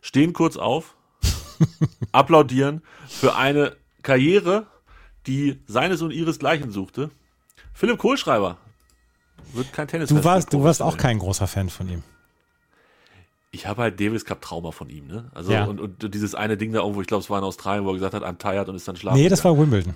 Stehen kurz auf, applaudieren für eine Karriere, die seines und ihresgleichen suchte. Philipp Kohlschreiber wird kein Tennis. Du warst, du warst auch kein großer Fan von ihm. Ich habe halt Davis Cup Trauma von ihm, ne? Also Ja. und, und dieses eine Ding da irgendwo, ich glaube, es war in Australien, wo er gesagt hat, I'm tired und ist dann schlafen. Nee, das war Wimbledon.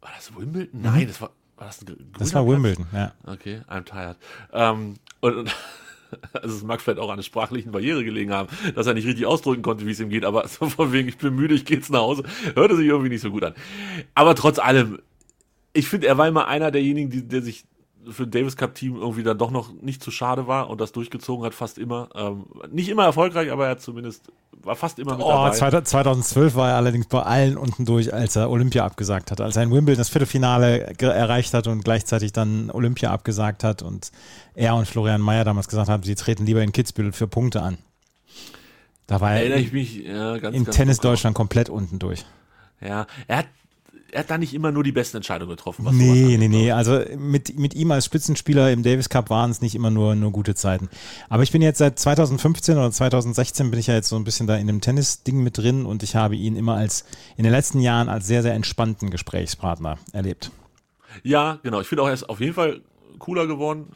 war das Wimbledon? Nein, das war war das ein grüner Das war Platz? Wimbledon, ja. Okay, I'm tired. Ähm, und, und also es mag vielleicht auch an der sprachlichen Barriere gelegen haben, dass er nicht richtig ausdrücken konnte, wie es ihm geht, aber so von wegen, ich bin müde, ich gehe jetzt nach Hause, hörte sich irgendwie nicht so gut an. Aber trotz allem, ich finde, er war immer einer derjenigen, die, der sich für ein Davis Cup Team irgendwie dann doch noch nicht zu schade war und das durchgezogen hat, fast immer. Ähm, nicht immer erfolgreich, aber er zumindest, war fast immer mit Oh, dabei. 2012 war er allerdings bei allen unten durch, als er Olympia abgesagt hat. Als er in Wimbledon das Viertelfinale erreicht hat und gleichzeitig dann Olympia abgesagt hat und er und Florian Mayer damals gesagt haben, sie treten lieber in Kitzbühel für Punkte an. Da war Erinnere er ich mich ja, ganz, in ganz Tennis dunkel. Deutschland komplett unten durch. Ja, er hat, er hat da nicht immer nur die besten Entscheidungen getroffen. was Nee, nee, nee. Also mit, mit ihm als Spitzenspieler im Davis Cup waren es nicht immer nur, nur gute Zeiten. Aber ich bin jetzt seit 2015 oder 2016 bin ich ja jetzt so ein bisschen da in dem Tennis-Ding mit drin und ich habe ihn immer als in den letzten Jahren als sehr, sehr entspannten Gesprächspartner erlebt. Ja, genau. Ich finde auch, er ist auf jeden Fall cooler geworden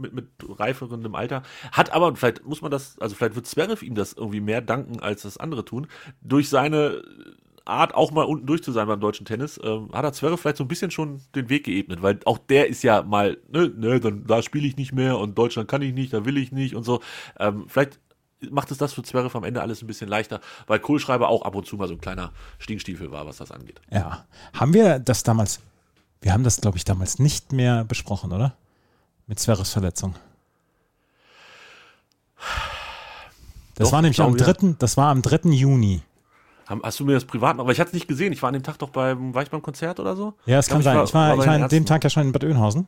mit, mit reiferendem Alter. Hat aber, vielleicht muss man das, also vielleicht wird Zverev ihm das irgendwie mehr danken, als das andere tun, durch seine Art, auch mal unten durch zu sein beim deutschen Tennis, ähm, hat er Zverev vielleicht so ein bisschen schon den Weg geebnet, weil auch der ist ja mal, ne, ne, dann, da spiele ich nicht mehr und Deutschland kann ich nicht, da will ich nicht und so. Ähm, vielleicht macht es das für Zverev am Ende alles ein bisschen leichter, weil Kohlschreiber auch ab und zu mal so ein kleiner Stinkstiefel war, was das angeht. Ja. Haben wir das damals, wir haben das, glaube ich, damals nicht mehr besprochen, oder? Mit Zverevs Verletzung. Das Doch, war nämlich ich am glaube, ja. 3., das war am 3. Juni. Haben- Hast du mir das privat noch, aber ich hatte es nicht gesehen. Ich war an dem Tag doch beim, war ich beim Konzert oder so? Ja, es kann glaub, sein. Ich war, bei ich war an dem. Tag ja schon in Bad Oeynhausen.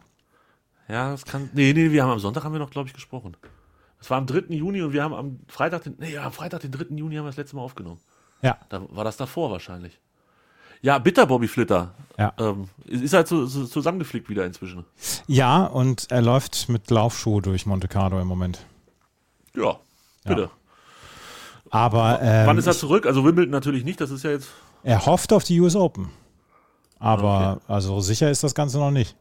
Ja, das kann, nee, nee, wir haben am Sonntag haben wir noch, glaube ich, gesprochen. Es war am 3. Juni und wir haben am Freitag, den, nee, am Freitag, den 3. Juni haben wir das letzte Mal aufgenommen. Ja. Da war das davor wahrscheinlich. Ja, bitter, Bobby Flitter. Ja. Ähm, ist halt so, so zusammengeflickt wieder inzwischen. Ja, und er läuft mit Laufschuhe durch Monte Carlo im Moment. Ja, bitte. Aber ähm, Wann ist er zurück? Also Wimbledon natürlich nicht, das ist ja jetzt. er hofft auf die US Open. Aber also sicher ist das Ganze noch nicht.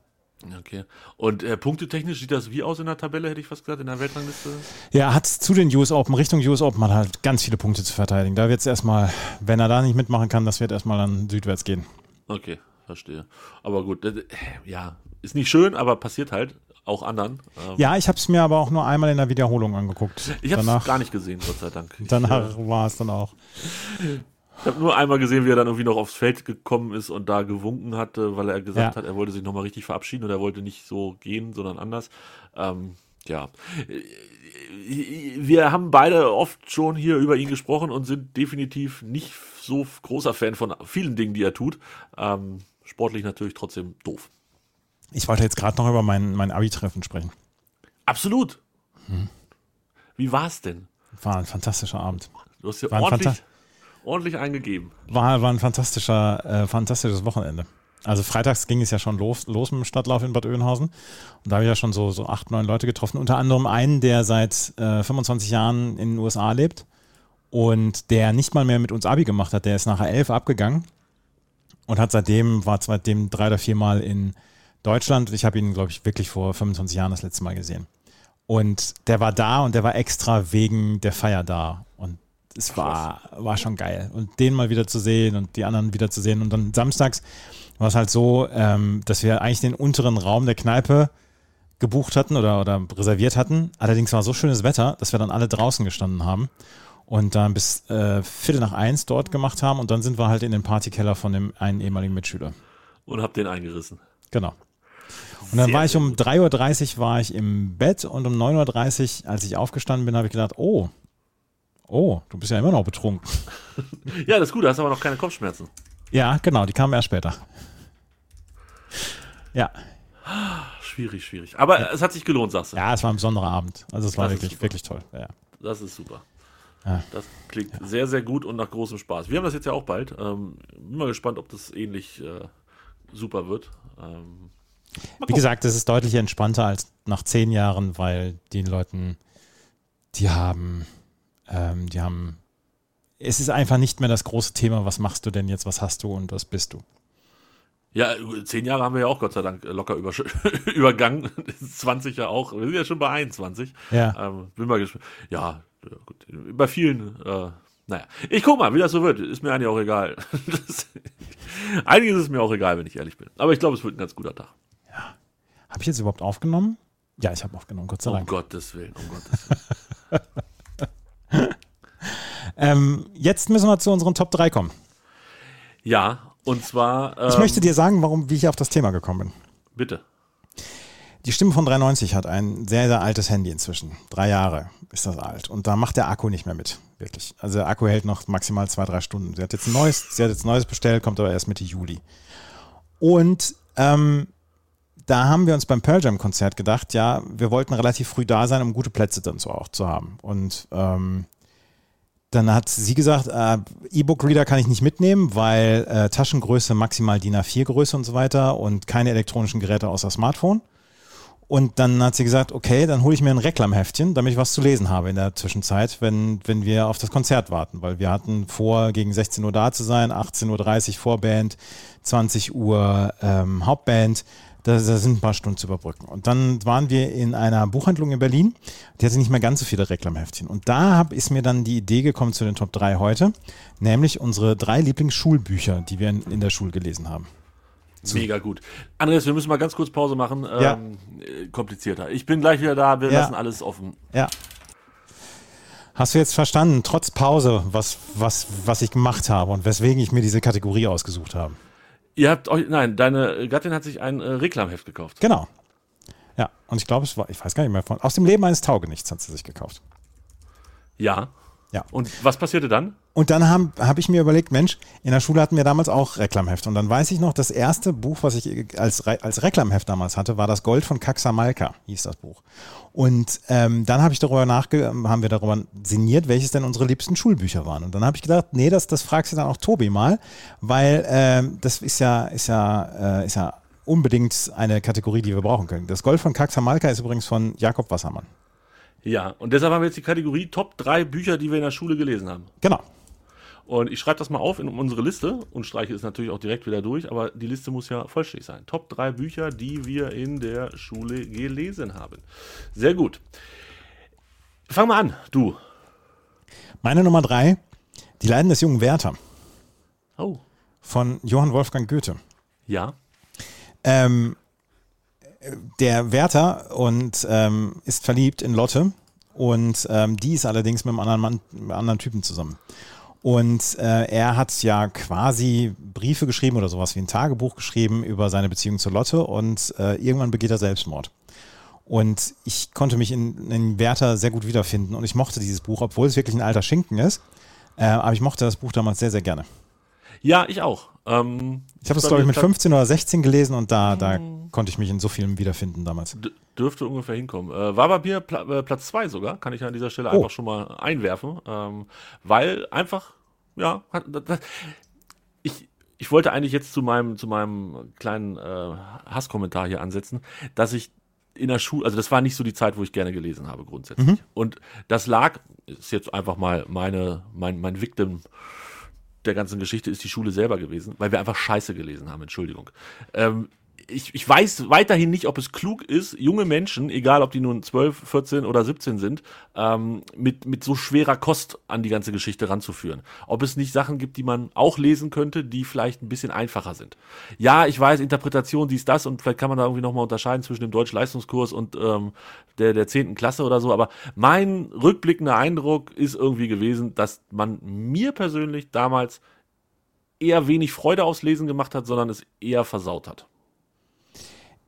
Okay. Und äh, punktetechnisch sieht das wie aus in der Tabelle, hätte ich fast gesagt, in der Weltrangliste? Ja, er hat zu den US Open, Richtung US Open, hat halt ganz viele Punkte zu verteidigen. Da wird es erstmal, wenn er da nicht mitmachen kann, das wird erstmal dann südwärts gehen. Okay, verstehe. Aber gut, äh, ja, ist nicht schön, aber passiert halt auch anderen. Ähm, Ja, ich habe es mir aber auch nur einmal in der Wiederholung angeguckt. ich habe es gar nicht gesehen, Gott sei Dank. Danach äh, war es dann auch. Ich habe nur einmal gesehen, wie er dann irgendwie noch aufs Feld gekommen ist und da gewunken hatte, weil er gesagt Ja. hat, er wollte sich nochmal richtig verabschieden und er wollte nicht so gehen, sondern anders. Ähm, ja. Wir haben beide oft schon hier über ihn gesprochen und sind definitiv nicht so großer Fan von vielen Dingen, die er tut. Ähm, sportlich natürlich trotzdem doof. Ich wollte jetzt gerade noch über mein, mein Abi-Treffen sprechen. Absolut. Hm. Wie war's denn? War ein fantastischer Abend. Du hast ja War ordentlich, ordentlich eingegeben. War, war ein fantastischer, äh, fantastisches Wochenende. Also freitags ging es ja schon los, los mit dem Stadtlauf in Bad Oeynhausen. Und da habe ich ja schon so, so acht, neun Leute getroffen. Unter anderem einen, der seit äh, 25 Jahren in den USA lebt und der nicht mal mehr mit uns Abi gemacht hat. Der ist nachher elf abgegangen und hat seitdem, war seitdem drei oder vier Mal in Deutschland. Ich habe ihn, glaube ich, wirklich vor 25 Jahren das letzte Mal gesehen. Und der war da und der war extra wegen der Feier da. Und es war, war schon geil. Und den mal wieder zu sehen und die anderen wieder zu sehen. Und dann samstags war es halt so, ähm, dass wir eigentlich den unteren Raum der Kneipe gebucht hatten oder, oder reserviert hatten. Allerdings war so schönes Wetter, dass wir dann alle draußen gestanden haben und dann bis äh, Viertel nach eins dort gemacht haben. Und dann sind wir halt in den Partykeller von dem einen ehemaligen Mitschüler. Und hab den eingerissen. Genau. Und dann Sehr, war ich um 3.30 Uhr war ich im Bett und um 9.30 Uhr, als ich aufgestanden bin, habe ich gedacht, oh, oh, du bist ja immer noch betrunken. Ja, das ist gut, da hast du aber noch keine Kopfschmerzen. Ja, genau, die kamen erst später. Ja, Schwierig, schwierig. Aber es hat sich gelohnt, sagst du. ja, es war ein besonderer Abend. Also es war Das wirklich, wirklich toll. Ja. Das ist super. Ja. Das klingt sehr, sehr gut und nach großem Spaß. Wir haben das jetzt ja auch bald. Ähm, bin mal gespannt, ob das ähnlich äh, super wird. Ähm, Wie gesagt, es ist deutlich entspannter als nach zehn Jahren, weil die Leuten, die haben, ähm, die haben, es ist einfach nicht mehr das große Thema, was machst du denn jetzt, was hast du und was bist du. Ja, zehn Jahre haben wir ja auch Gott sei Dank locker übergangen. 20 ja auch. Wir sind ja schon bei 21. Ja. Ähm, bin mal gespannt. Ja, gut. Bei vielen, äh, naja. Ich guck mal, wie das so wird. Ist mir eigentlich auch egal. Das, einiges ist mir auch egal, wenn ich ehrlich bin. Aber ich glaube, es wird ein ganz guter Tag. Habe ich jetzt überhaupt aufgenommen? Ja, ich habe aufgenommen, Gott sei Um Dank. Gottes Willen, um Gottes Willen. Ähm, jetzt müssen wir zu unseren Top 3 kommen. Ja, und zwar. Ähm, Ich möchte dir sagen, warum, wie ich auf das Thema gekommen bin. Bitte. Die Stimme von 390 hat ein sehr, sehr altes Handy inzwischen. Drei Jahre ist das alt. Und da macht der Akku nicht mehr mit. Wirklich. Also der Akku hält noch maximal zwei, drei Stunden. Sie hat jetzt ein neues, sie hat jetzt neues bestellt, kommt aber erst Mitte Juli. Und ähm, da haben wir uns beim Pearl Jam Konzert gedacht, ja, wir wollten relativ früh da sein, um gute Plätze dann so auch zu haben. Und ähm, dann hat sie gesagt, äh, E-Book-Reader kann ich nicht mitnehmen, weil äh, Taschengröße maximal DIN A4 Größe und so weiter und keine elektronischen Geräte außer Smartphone. Und dann hat sie gesagt, okay, dann hole ich mir ein Reklamheftchen, damit ich was zu lesen habe in der Zwischenzeit, wenn, wenn wir auf das Konzert warten. Weil wir hatten vor, gegen 16 Uhr da zu sein, 18.30 Uhr Vorband, 20 Uhr ähm, Hauptband. Da, da sind ein paar Stunden zu überbrücken. Und dann waren wir in einer Buchhandlung in Berlin, die hatte nicht mehr ganz so viele Reklamheftchen. Und da hab, ist mir dann die Idee gekommen zu den Top 3 heute, nämlich unsere drei Lieblingsschulbücher, die wir in, in der Schule gelesen haben. Mega gut. Andreas, wir müssen mal ganz kurz Pause machen. Ja. Ähm, äh, komplizierter. Ich bin gleich wieder da. Wir Ja. lassen alles offen. Ja. Hast du jetzt verstanden, trotz Pause, was, was, was ich gemacht habe und weswegen ich mir diese Kategorie ausgesucht habe? Ihr habt euch, nein, deine Gattin hat sich ein äh, Reklamheft gekauft. Genau. Ja, und ich glaube, es war, ich weiß gar nicht mehr von, aus dem Leben eines Taugenichts hat sie sich gekauft. Ja. Ja. Und was passierte dann? Und dann habe hab ich mir überlegt, Mensch, in der Schule hatten wir damals auch Reklamheft. Und dann weiß ich noch, das erste Buch, was ich als, als Reklamheft damals hatte, war das Gold von Kaxamalka, hieß das Buch. Und ähm, dann habe ich darüber nachge haben wir darüber sinniert, welches denn unsere liebsten Schulbücher waren. Und dann habe ich gedacht, nee, das, das fragst du dann auch Tobi mal, weil ähm, das ist ja, ist ja, äh, ist ja unbedingt eine Kategorie, die wir brauchen können. Das Gold von Kaxamalka ist übrigens von Jakob Wassermann. Ja. Und deshalb haben wir jetzt die Kategorie Top 3 Bücher, die wir in der Schule gelesen haben. Genau. Und ich schreibe das mal auf in unsere Liste und streiche es natürlich auch direkt wieder durch, aber die Liste muss ja vollständig sein. Top 3 Bücher, die wir in der Schule gelesen haben. Sehr gut. Fang mal an, du. Meine Nummer drei, Die Leiden des jungen Werther Oh. von Johann Wolfgang Goethe. Ja. Ähm, der Werther und ähm, ist verliebt in Lotte und ähm, die ist allerdings mit einem anderen, Mann, einem anderen Typen zusammen. Und äh, er hat ja quasi Briefe geschrieben oder sowas wie ein Tagebuch geschrieben über seine Beziehung zu Lotte und äh, irgendwann begeht er Selbstmord. Und ich konnte mich in, in Werther sehr gut wiederfinden und ich mochte dieses Buch, obwohl es wirklich ein alter Schinken ist. Äh, aber ich mochte das Buch damals sehr, sehr gerne. Ja, ich auch. Ähm, Ich habe es, bei glaube ich, mit Platz- 15 oder 16 gelesen und da, da konnte ich mich in so vielem wiederfinden damals. Dürfte ungefähr hinkommen. Äh, war bei mir Pla äh, Platz 2 sogar, kann ich an dieser Stelle Oh. einfach schon mal einwerfen. Ähm, weil einfach, ja, das, das- ich, ich wollte eigentlich jetzt zu meinem, zu meinem kleinen äh, Hasskommentar hier ansetzen, dass ich in der Schule, also das war nicht so die Zeit, wo ich gerne gelesen habe grundsätzlich. Und das lag, ist jetzt einfach mal meine, mein, mein Victim der ganzen Geschichte ist die Schule selber gewesen, weil wir einfach Scheiße gelesen haben, Entschuldigung. Ähm, ich, ich weiß weiterhin nicht, ob es klug ist, junge Menschen, egal ob die nun 12, 14 oder 17 sind, ähm, mit, mit so schwerer Kost an die ganze Geschichte ranzuführen. Ob es nicht Sachen gibt, die man auch lesen könnte, die vielleicht ein bisschen einfacher sind. Ja, ich weiß, Interpretation, dies, das und vielleicht kann man da irgendwie nochmal unterscheiden zwischen dem Deutsch-Leistungskurs und ähm, der, der 10. Klasse oder so, aber mein rückblickender Eindruck ist irgendwie gewesen, dass man mir persönlich damals eher wenig Freude aufs Lesen gemacht hat, sondern es eher versaut hat.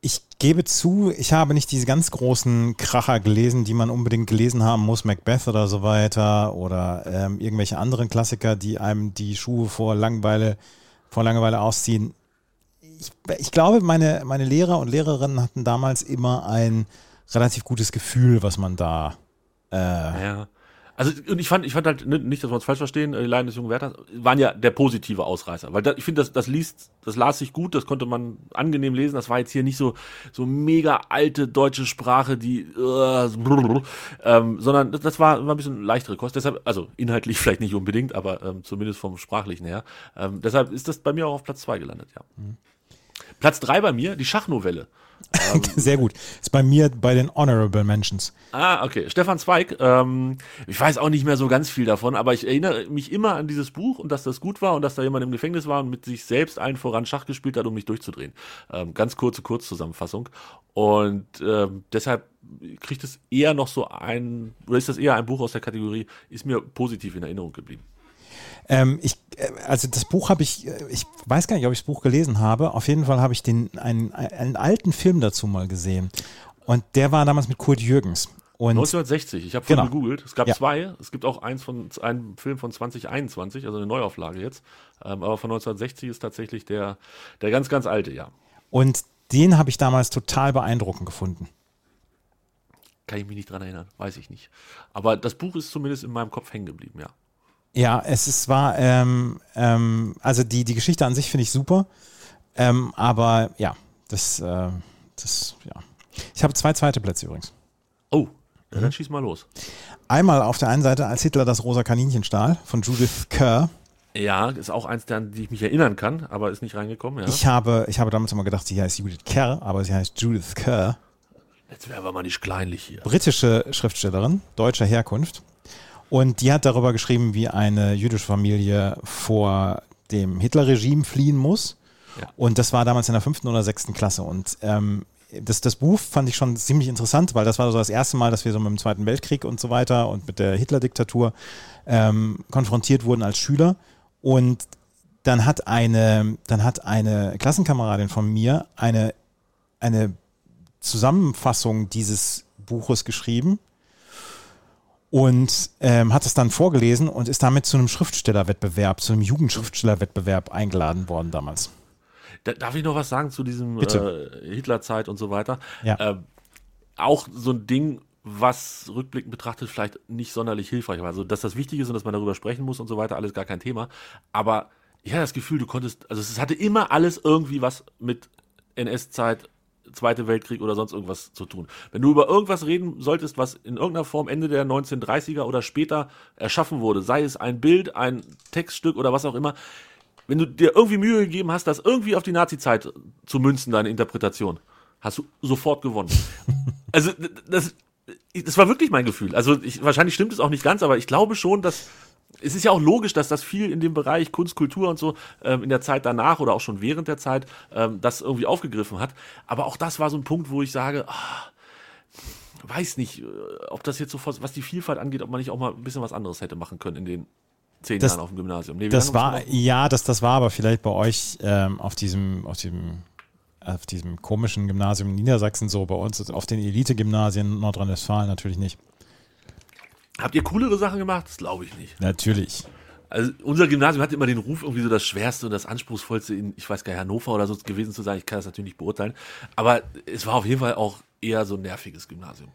Ich gebe zu, ich habe nicht diese ganz großen Kracher gelesen, die man unbedingt gelesen haben muss, Macbeth oder so weiter oder ähm, irgendwelche anderen Klassiker, die einem die Schuhe vor Langeweile, vor Langeweile ausziehen. Ich, ich glaube, meine, meine Lehrer und Lehrerinnen hatten damals immer ein relativ gutes Gefühl, was man da. Äh, Ja. Also und ich fand, ich fand halt nicht, dass wir uns falsch verstehen, die Leiden des jungen Werthers waren ja der positive Ausreißer, weil da, ich finde, das, das liest, das las sich gut, das konnte man angenehm lesen. Das war jetzt hier nicht so so mega alte deutsche Sprache, die, äh, ähm, sondern das, das war, war ein bisschen leichtere Kost. Deshalb, also inhaltlich vielleicht nicht unbedingt, aber ähm, zumindest vom sprachlichen her. Ähm, deshalb ist das bei mir auch auf Platz zwei gelandet. Ja. Mhm. Platz drei bei mir, die Schachnovelle. Ähm, Sehr gut. Ist bei mir bei den Honorable Mentions. Ah, okay. Stefan Zweig, ähm, ich weiß auch nicht mehr so ganz viel davon, aber ich erinnere mich immer an dieses Buch und dass das gut war und dass da jemand im Gefängnis war und mit sich selbst allen voran Schach gespielt hat, um mich durchzudrehen. Ähm, ganz kurze Kurzzusammenfassung. Und ähm, deshalb kriegt es eher noch so ein, oder ist das eher ein Buch aus der Kategorie, ist mir positiv in Erinnerung geblieben. Ähm, ich, äh, also das Buch habe ich, äh, ich weiß gar nicht, ob ich das Buch gelesen habe. Auf jeden Fall habe ich den, einen, einen alten Film dazu mal gesehen. Und der war damals mit Kurt Jürgens. Und 1960, ich habe vorhin genau. gegoogelt. Es gab ja. zwei. Es gibt auch eins von einem Film von 2021, also eine Neuauflage jetzt. Ähm, aber von 1960 ist tatsächlich der, der ganz, ganz alte, ja. Und den habe ich damals total beeindruckend gefunden. Kann ich mich nicht dran erinnern, weiß ich nicht. Aber das Buch ist zumindest in meinem Kopf hängen geblieben, ja. Ja, es ist, war, ähm, ähm, also die, die Geschichte an sich finde ich super. Ähm, aber ja, das, äh, das, ja. Ich habe zwei zweite Plätze übrigens. Oh, ja, dann mhm. schieß mal los. Einmal auf der einen Seite als Hitler das rosa Kaninchen stahl von Judith Kerr. Ja, ist auch eins, an die ich mich erinnern kann, aber ist nicht reingekommen. Ja. Ich, habe, ich habe damals immer gedacht, sie heißt Judith Kerr, aber sie heißt Judith Kerr. Jetzt wären wir mal nicht kleinlich hier. Britische Schriftstellerin, deutscher Herkunft. Und die hat darüber geschrieben, wie eine jüdische Familie vor dem Hitler-Regime fliehen muss. Ja. Und das war damals in der fünften oder sechsten Klasse. Und ähm, das, das Buch fand ich schon ziemlich interessant, weil das war so das erste Mal, dass wir so mit dem Zweiten Weltkrieg und so weiter und mit der Hitler-Diktatur ähm, konfrontiert wurden als Schüler. Und dann hat eine, dann hat eine Klassenkameradin von mir eine, eine Zusammenfassung dieses Buches geschrieben und ähm, hat es dann vorgelesen und ist damit zu einem Schriftstellerwettbewerb, zu einem Jugendschriftstellerwettbewerb eingeladen worden damals. Da, darf ich noch was sagen zu diesem äh, Hitlerzeit und so weiter? Ja. Äh, auch so ein Ding, was rückblickend betrachtet vielleicht nicht sonderlich hilfreich war. Also, dass das wichtig ist und dass man darüber sprechen muss und so weiter, alles gar kein Thema. Aber ich hatte das Gefühl, du konntest, also es hatte immer alles irgendwie was mit NS-Zeit Zweite Weltkrieg oder sonst irgendwas zu tun. Wenn du über irgendwas reden solltest, was in irgendeiner Form Ende der 1930er oder später erschaffen wurde, sei es ein Bild, ein Textstück oder was auch immer, wenn du dir irgendwie Mühe gegeben hast, das irgendwie auf die Nazi-Zeit zu münzen, deine Interpretation, hast du sofort gewonnen. also das, das war wirklich mein Gefühl. Also ich, wahrscheinlich stimmt es auch nicht ganz, aber ich glaube schon, dass es ist ja auch logisch, dass das viel in dem Bereich Kunst, Kultur und so ähm, in der Zeit danach oder auch schon während der Zeit ähm, das irgendwie aufgegriffen hat. Aber auch das war so ein Punkt, wo ich sage, ah, weiß nicht, äh, ob das jetzt so, was die Vielfalt angeht, ob man nicht auch mal ein bisschen was anderes hätte machen können in den zehn das, Jahren auf dem Gymnasium. Nee, das war, ja, das, das war aber vielleicht bei euch ähm, auf diesem, auf diesem auf diesem komischen Gymnasium in Niedersachsen so, bei uns auf den Elite-Gymnasien Nordrhein-Westfalen natürlich nicht. Habt ihr coolere Sachen gemacht? Das glaube ich nicht. Natürlich. Also unser Gymnasium hat immer den Ruf, irgendwie so das Schwerste und das Anspruchsvollste in, ich weiß gar nicht, Hannover oder so gewesen zu sein. Ich kann das natürlich nicht beurteilen. Aber es war auf jeden Fall auch eher so ein nerviges Gymnasium.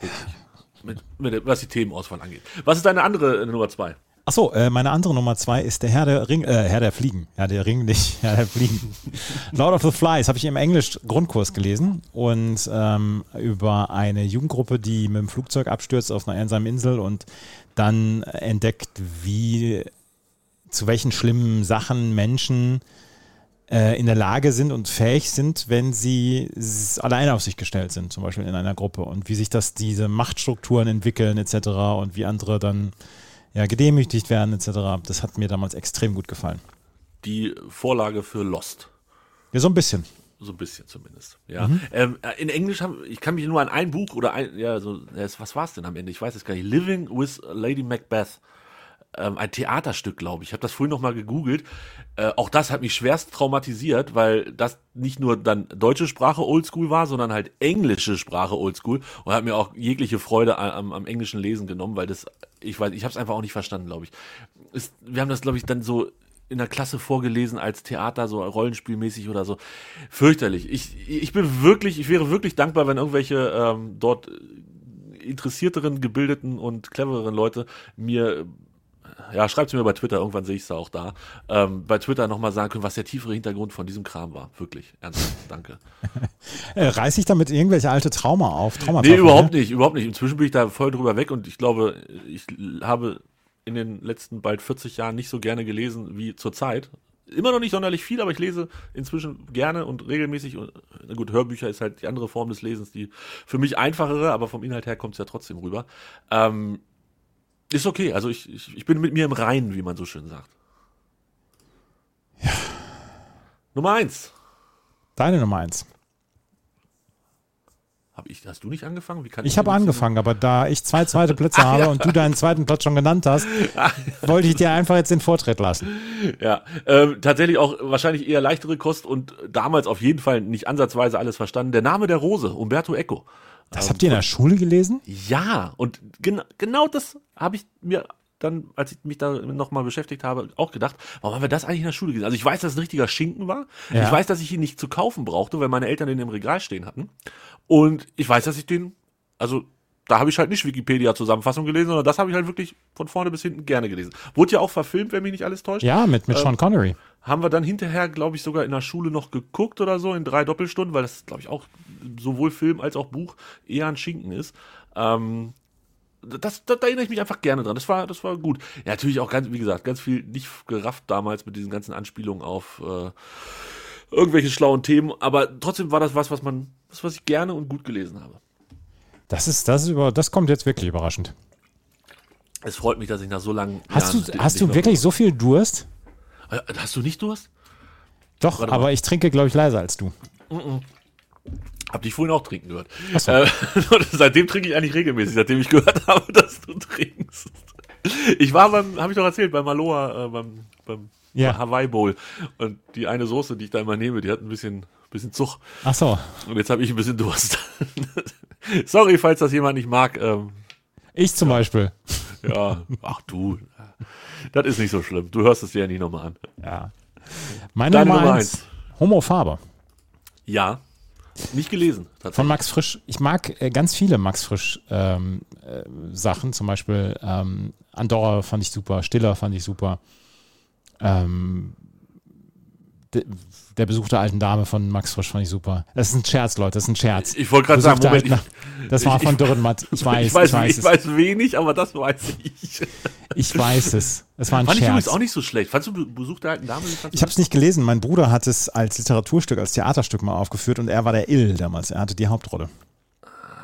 Wirklich. Mit, mit, was die Themenauswahl angeht. Was ist deine andere äh, Nummer zwei? Achso, äh, meine andere Nummer zwei ist der Herr der Ring, äh, Herr der Fliegen. Herr der Ring nicht, Herr der Fliegen. Lord of the Flies habe ich im Englisch Grundkurs gelesen und ähm, über eine Jugendgruppe, die mit dem Flugzeug abstürzt auf einer einsamen Insel und dann entdeckt, wie zu welchen schlimmen Sachen Menschen äh, in der Lage sind und fähig sind, wenn sie alleine auf sich gestellt sind, zum Beispiel in einer Gruppe und wie sich das diese Machtstrukturen entwickeln etc. und wie andere dann ja, gedemütigt werden etc. Das hat mir damals extrem gut gefallen. Die Vorlage für Lost. Ja, so ein bisschen. So ein bisschen zumindest. Ja. Mhm. Ähm, äh, in Englisch haben, ich kann mich nur an ein Buch oder ein, ja, so, was war es denn am Ende? Ich weiß es gar nicht. Living with Lady Macbeth ähm, ein Theaterstück, glaube ich. Ich habe das vorhin noch mal gegoogelt. Äh, auch das hat mich schwerst traumatisiert, weil das nicht nur dann deutsche Sprache Oldschool war, sondern halt englische Sprache Oldschool und hat mir auch jegliche Freude am, am englischen Lesen genommen, weil das, ich weiß, ich habe es einfach auch nicht verstanden, glaube ich. Ist, wir haben das, glaube ich, dann so in der Klasse vorgelesen als Theater, so rollenspielmäßig oder so. Fürchterlich. Ich, ich bin wirklich, ich wäre wirklich dankbar, wenn irgendwelche ähm, dort interessierteren, gebildeten und clevereren Leute mir ja, schreibt es mir bei Twitter, irgendwann sehe ich es auch da, ähm, bei Twitter nochmal sagen können, was der tiefere Hintergrund von diesem Kram war. Wirklich, ernsthaft, danke. äh, reiß ich damit irgendwelche alte Trauma auf? Traumata nee, überhaupt nicht, überhaupt nicht. Inzwischen bin ich da voll drüber weg und ich glaube, ich habe in den letzten bald 40 Jahren nicht so gerne gelesen wie zur Zeit. Immer noch nicht sonderlich viel, aber ich lese inzwischen gerne und regelmäßig. Und, na gut, Hörbücher ist halt die andere Form des Lesens, die für mich einfachere, aber vom Inhalt her kommt es ja trotzdem rüber. Ähm, ist okay, also ich, ich, ich bin mit mir im Reinen, wie man so schön sagt. Ja. Nummer eins. Deine Nummer eins. Hab ich, hast du nicht angefangen? ich ich habe angefangen, aber da ich zwei zweite Plätze habe ja. und du deinen zweiten Platz schon genannt hast, wollte ich dir einfach jetzt den Vortritt lassen. Ja, ähm, tatsächlich auch wahrscheinlich eher leichtere Kost und damals auf jeden Fall nicht ansatzweise alles verstanden. Der Name der Rose, Umberto Eco. Das ähm, habt ihr in der Schule gelesen? Ja, und gen genau das habe ich mir dann, als ich mich da nochmal beschäftigt habe, auch gedacht, warum haben wir das eigentlich in der Schule gelesen? Also ich weiß, dass es ein richtiger Schinken war. Ja. Ich weiß, dass ich ihn nicht zu kaufen brauchte, weil meine Eltern den im Regal stehen hatten. Und ich weiß, dass ich den, also da habe ich halt nicht Wikipedia-Zusammenfassung gelesen, sondern das habe ich halt wirklich von vorne bis hinten gerne gelesen. Wurde ja auch verfilmt, wenn mich nicht alles täuscht. Ja, mit, mit Sean ähm, Connery. Haben wir dann hinterher, glaube ich, sogar in der Schule noch geguckt oder so, in drei Doppelstunden, weil das, glaube ich, auch sowohl Film als auch Buch eher ein Schinken ist. Ähm, das, das, da erinnere ich mich einfach gerne dran. Das war, das war gut. Ja, natürlich auch ganz, wie gesagt, ganz viel nicht gerafft damals mit diesen ganzen Anspielungen auf äh, irgendwelche schlauen Themen, aber trotzdem war das was, was man, was, was ich gerne und gut gelesen habe. Das ist, das ist über, das kommt jetzt wirklich überraschend. Es freut mich, dass ich nach so langen Hast Jahren du, hast du wirklich so viel Durst? Äh, hast du nicht Durst? Doch, aber ich trinke, glaube ich, leiser als du. Mm -mm. Hab dich vorhin auch trinken gehört. So. Äh, seitdem trinke ich eigentlich regelmäßig, seitdem ich gehört habe, dass du trinkst. Ich war beim, habe ich doch erzählt, beim Aloha, äh, beim, beim ja. Hawaii Bowl. Und die eine Soße, die ich da immer nehme, die hat ein bisschen, bisschen Zug. Ach so. Und jetzt habe ich ein bisschen Durst. Sorry, falls das jemand nicht mag. Ähm, ich zum ja. Beispiel. Ja, ach du. Das ist nicht so schlimm. Du hörst es dir ja nicht nochmal an. Ja. Meine Deine Nummer, Nummer eins. eins. Homo Faber. Ja. Nicht gelesen. Von Max Frisch. Ich mag äh, ganz viele Max Frisch ähm, äh, Sachen. Zum Beispiel ähm, Andorra fand ich super, Stiller fand ich super. Ähm, der Besuch der alten Dame von Max Frisch fand ich super. Das ist ein Scherz, Leute, das ist ein Scherz. Ich wollte gerade sagen, Moment, alten, das war ich, von Dürrenmatt. Ich weiß, ich weiß, ich weiß, ich weiß wenig, aber das weiß ich. Ich weiß es. Es war ein Fand Scherz. Fand ich auch nicht so schlecht. Fandst du Besuch der alten Dame? Ich habe es nicht gelesen. Mein Bruder hat es als Literaturstück, als Theaterstück mal aufgeführt und er war der Ill damals. Er hatte die Hauptrolle.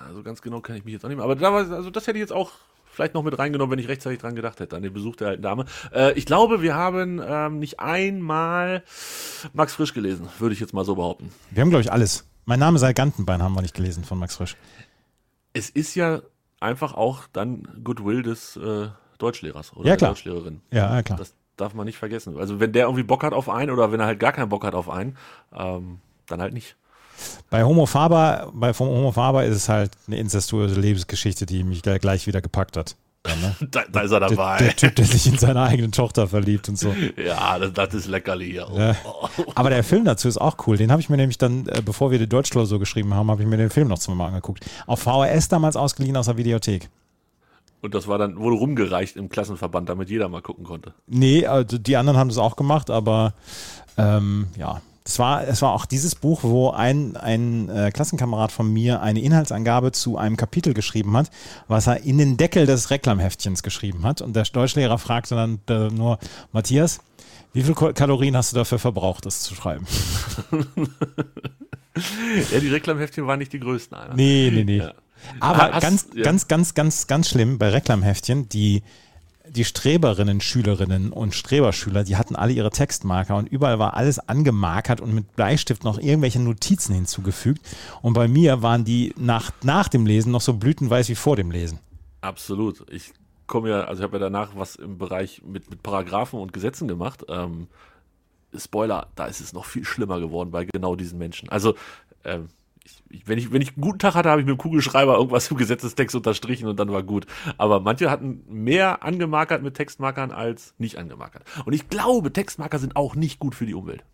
Also ganz genau kann ich mich jetzt auch nicht mehr. Aber da war, also das hätte ich jetzt auch vielleicht noch mit reingenommen, wenn ich rechtzeitig dran gedacht hätte, an den Besuch der alten Dame. Äh, ich glaube, wir haben ähm, nicht einmal Max Frisch gelesen, würde ich jetzt mal so behaupten. Wir haben, glaube ich, alles. Mein Name sei Gantenbein haben wir nicht gelesen von Max Frisch. Es ist ja einfach auch dann Goodwill des äh, Deutschlehrers oder ja, klar. Deutschlehrerin. Ja, klar. Das darf man nicht vergessen. Also wenn der irgendwie Bock hat auf einen oder wenn er halt gar keinen Bock hat auf einen, ähm, dann halt nicht. Bei Homo Faber, bei Homo Faber ist es halt eine incestuöse Lebensgeschichte, die mich gleich wieder gepackt hat. Ja, ne? da, da, ist er dabei. Der, der, Typ, der sich in seine eigene Tochter verliebt und so. Ja, das, das ist leckerli hier. Ja. Aber der Film dazu ist auch cool. Den habe ich mir nämlich dann, äh, bevor wir die Deutschklausur geschrieben haben, habe ich mir den Film noch zweimal angeguckt. Auf VHS damals ausgeliehen aus der Videothek. Und das war dann, wurde rumgereicht im Klassenverband, damit jeder mal gucken konnte. Nee, also die anderen haben das auch gemacht, aber ähm, ja, es war, es war auch dieses Buch, wo ein, ein äh, Klassenkamerad von mir eine Inhaltsangabe zu einem Kapitel geschrieben hat, was er in den Deckel des Reklamheftchens geschrieben hat. Und der Deutschlehrer fragte dann äh, nur, Matthias, wie viele Kalorien hast du dafür verbraucht, das zu schreiben? ja, die Reklamheftchen waren nicht die größten. Einer. Nee, nee, nee. Ja. Aber Hast, ganz, ja. ganz, ganz, ganz, ganz schlimm bei Reklamheftchen, die die Streberinnen, Schülerinnen und Streberschüler, die hatten alle ihre Textmarker und überall war alles angemarkert und mit Bleistift noch irgendwelche Notizen hinzugefügt. Und bei mir waren die nach, nach dem Lesen noch so blütenweiß wie vor dem Lesen. Absolut. Ich komme ja, also ich habe ja danach was im Bereich mit, mit Paragraphen und Gesetzen gemacht. Ähm, Spoiler, da ist es noch viel schlimmer geworden bei genau diesen Menschen. Also ähm, ich, wenn, ich, wenn ich einen guten Tag hatte, habe ich mit dem Kugelschreiber irgendwas im Gesetzestext unterstrichen und dann war gut. Aber manche hatten mehr angemarkert mit Textmarkern als nicht angemarkert. Und ich glaube, Textmarker sind auch nicht gut für die Umwelt.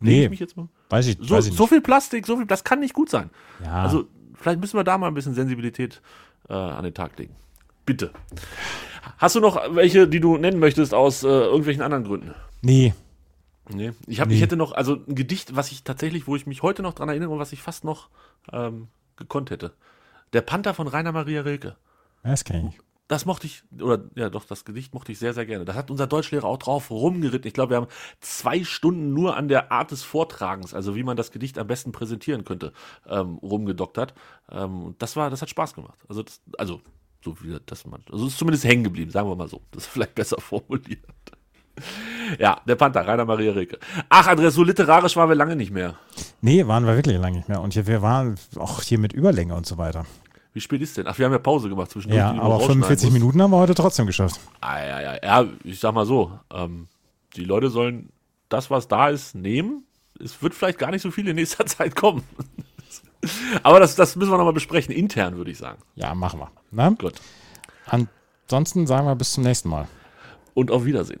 Nee, ich mich jetzt mal? weiß ich, so, weiß ich nicht. So viel Plastik, so viel, das kann nicht gut sein. Ja. Also vielleicht müssen wir da mal ein bisschen Sensibilität äh, an den Tag legen. Bitte. Hast du noch welche, die du nennen möchtest aus äh, irgendwelchen anderen Gründen? Nee. Nee. Ich, hab, Nee. ich hätte noch, also ein Gedicht, was ich tatsächlich, wo ich mich heute noch dran erinnere und was ich fast noch ähm, gekonnt hätte. Der Panther von Rainer Maria Rilke. Das kenne ich. Das mochte ich, oder ja doch, das Gedicht mochte ich sehr, sehr gerne. Das hat unser Deutschlehrer auch drauf rumgeritten. Ich glaube, wir haben zwei Stunden nur an der Art des Vortragens, also wie man das Gedicht am besten präsentieren könnte, ähm, rumgedoktert. Ähm, und das war, das hat Spaß gemacht. Also, das, also so wie das man, also es ist zumindest hängen geblieben, sagen wir mal so. Das ist vielleicht besser formuliert. Ja, der Panther, Rainer Maria Rilke. Ach, Andreas, so literarisch waren wir lange nicht mehr. Nee, waren wir wirklich lange nicht mehr. Und hier, wir waren auch hier mit Überlänge und so weiter. Wie spät ist denn? Ach, wir haben ja Pause gemacht zwischendurch. Ja, aber noch rausschneiden 45 musst. Minuten haben wir heute trotzdem geschafft. Ah, ja, ja, ja, ich sag mal so, ähm, die Leute sollen das, was da ist, nehmen. Es wird vielleicht gar nicht so viel in nächster Zeit kommen. Aber das, das müssen wir nochmal besprechen, intern würde ich sagen. Ja, machen wir. Na? Gut. Ansonsten sagen wir bis zum nächsten Mal. Und auf Wiedersehen.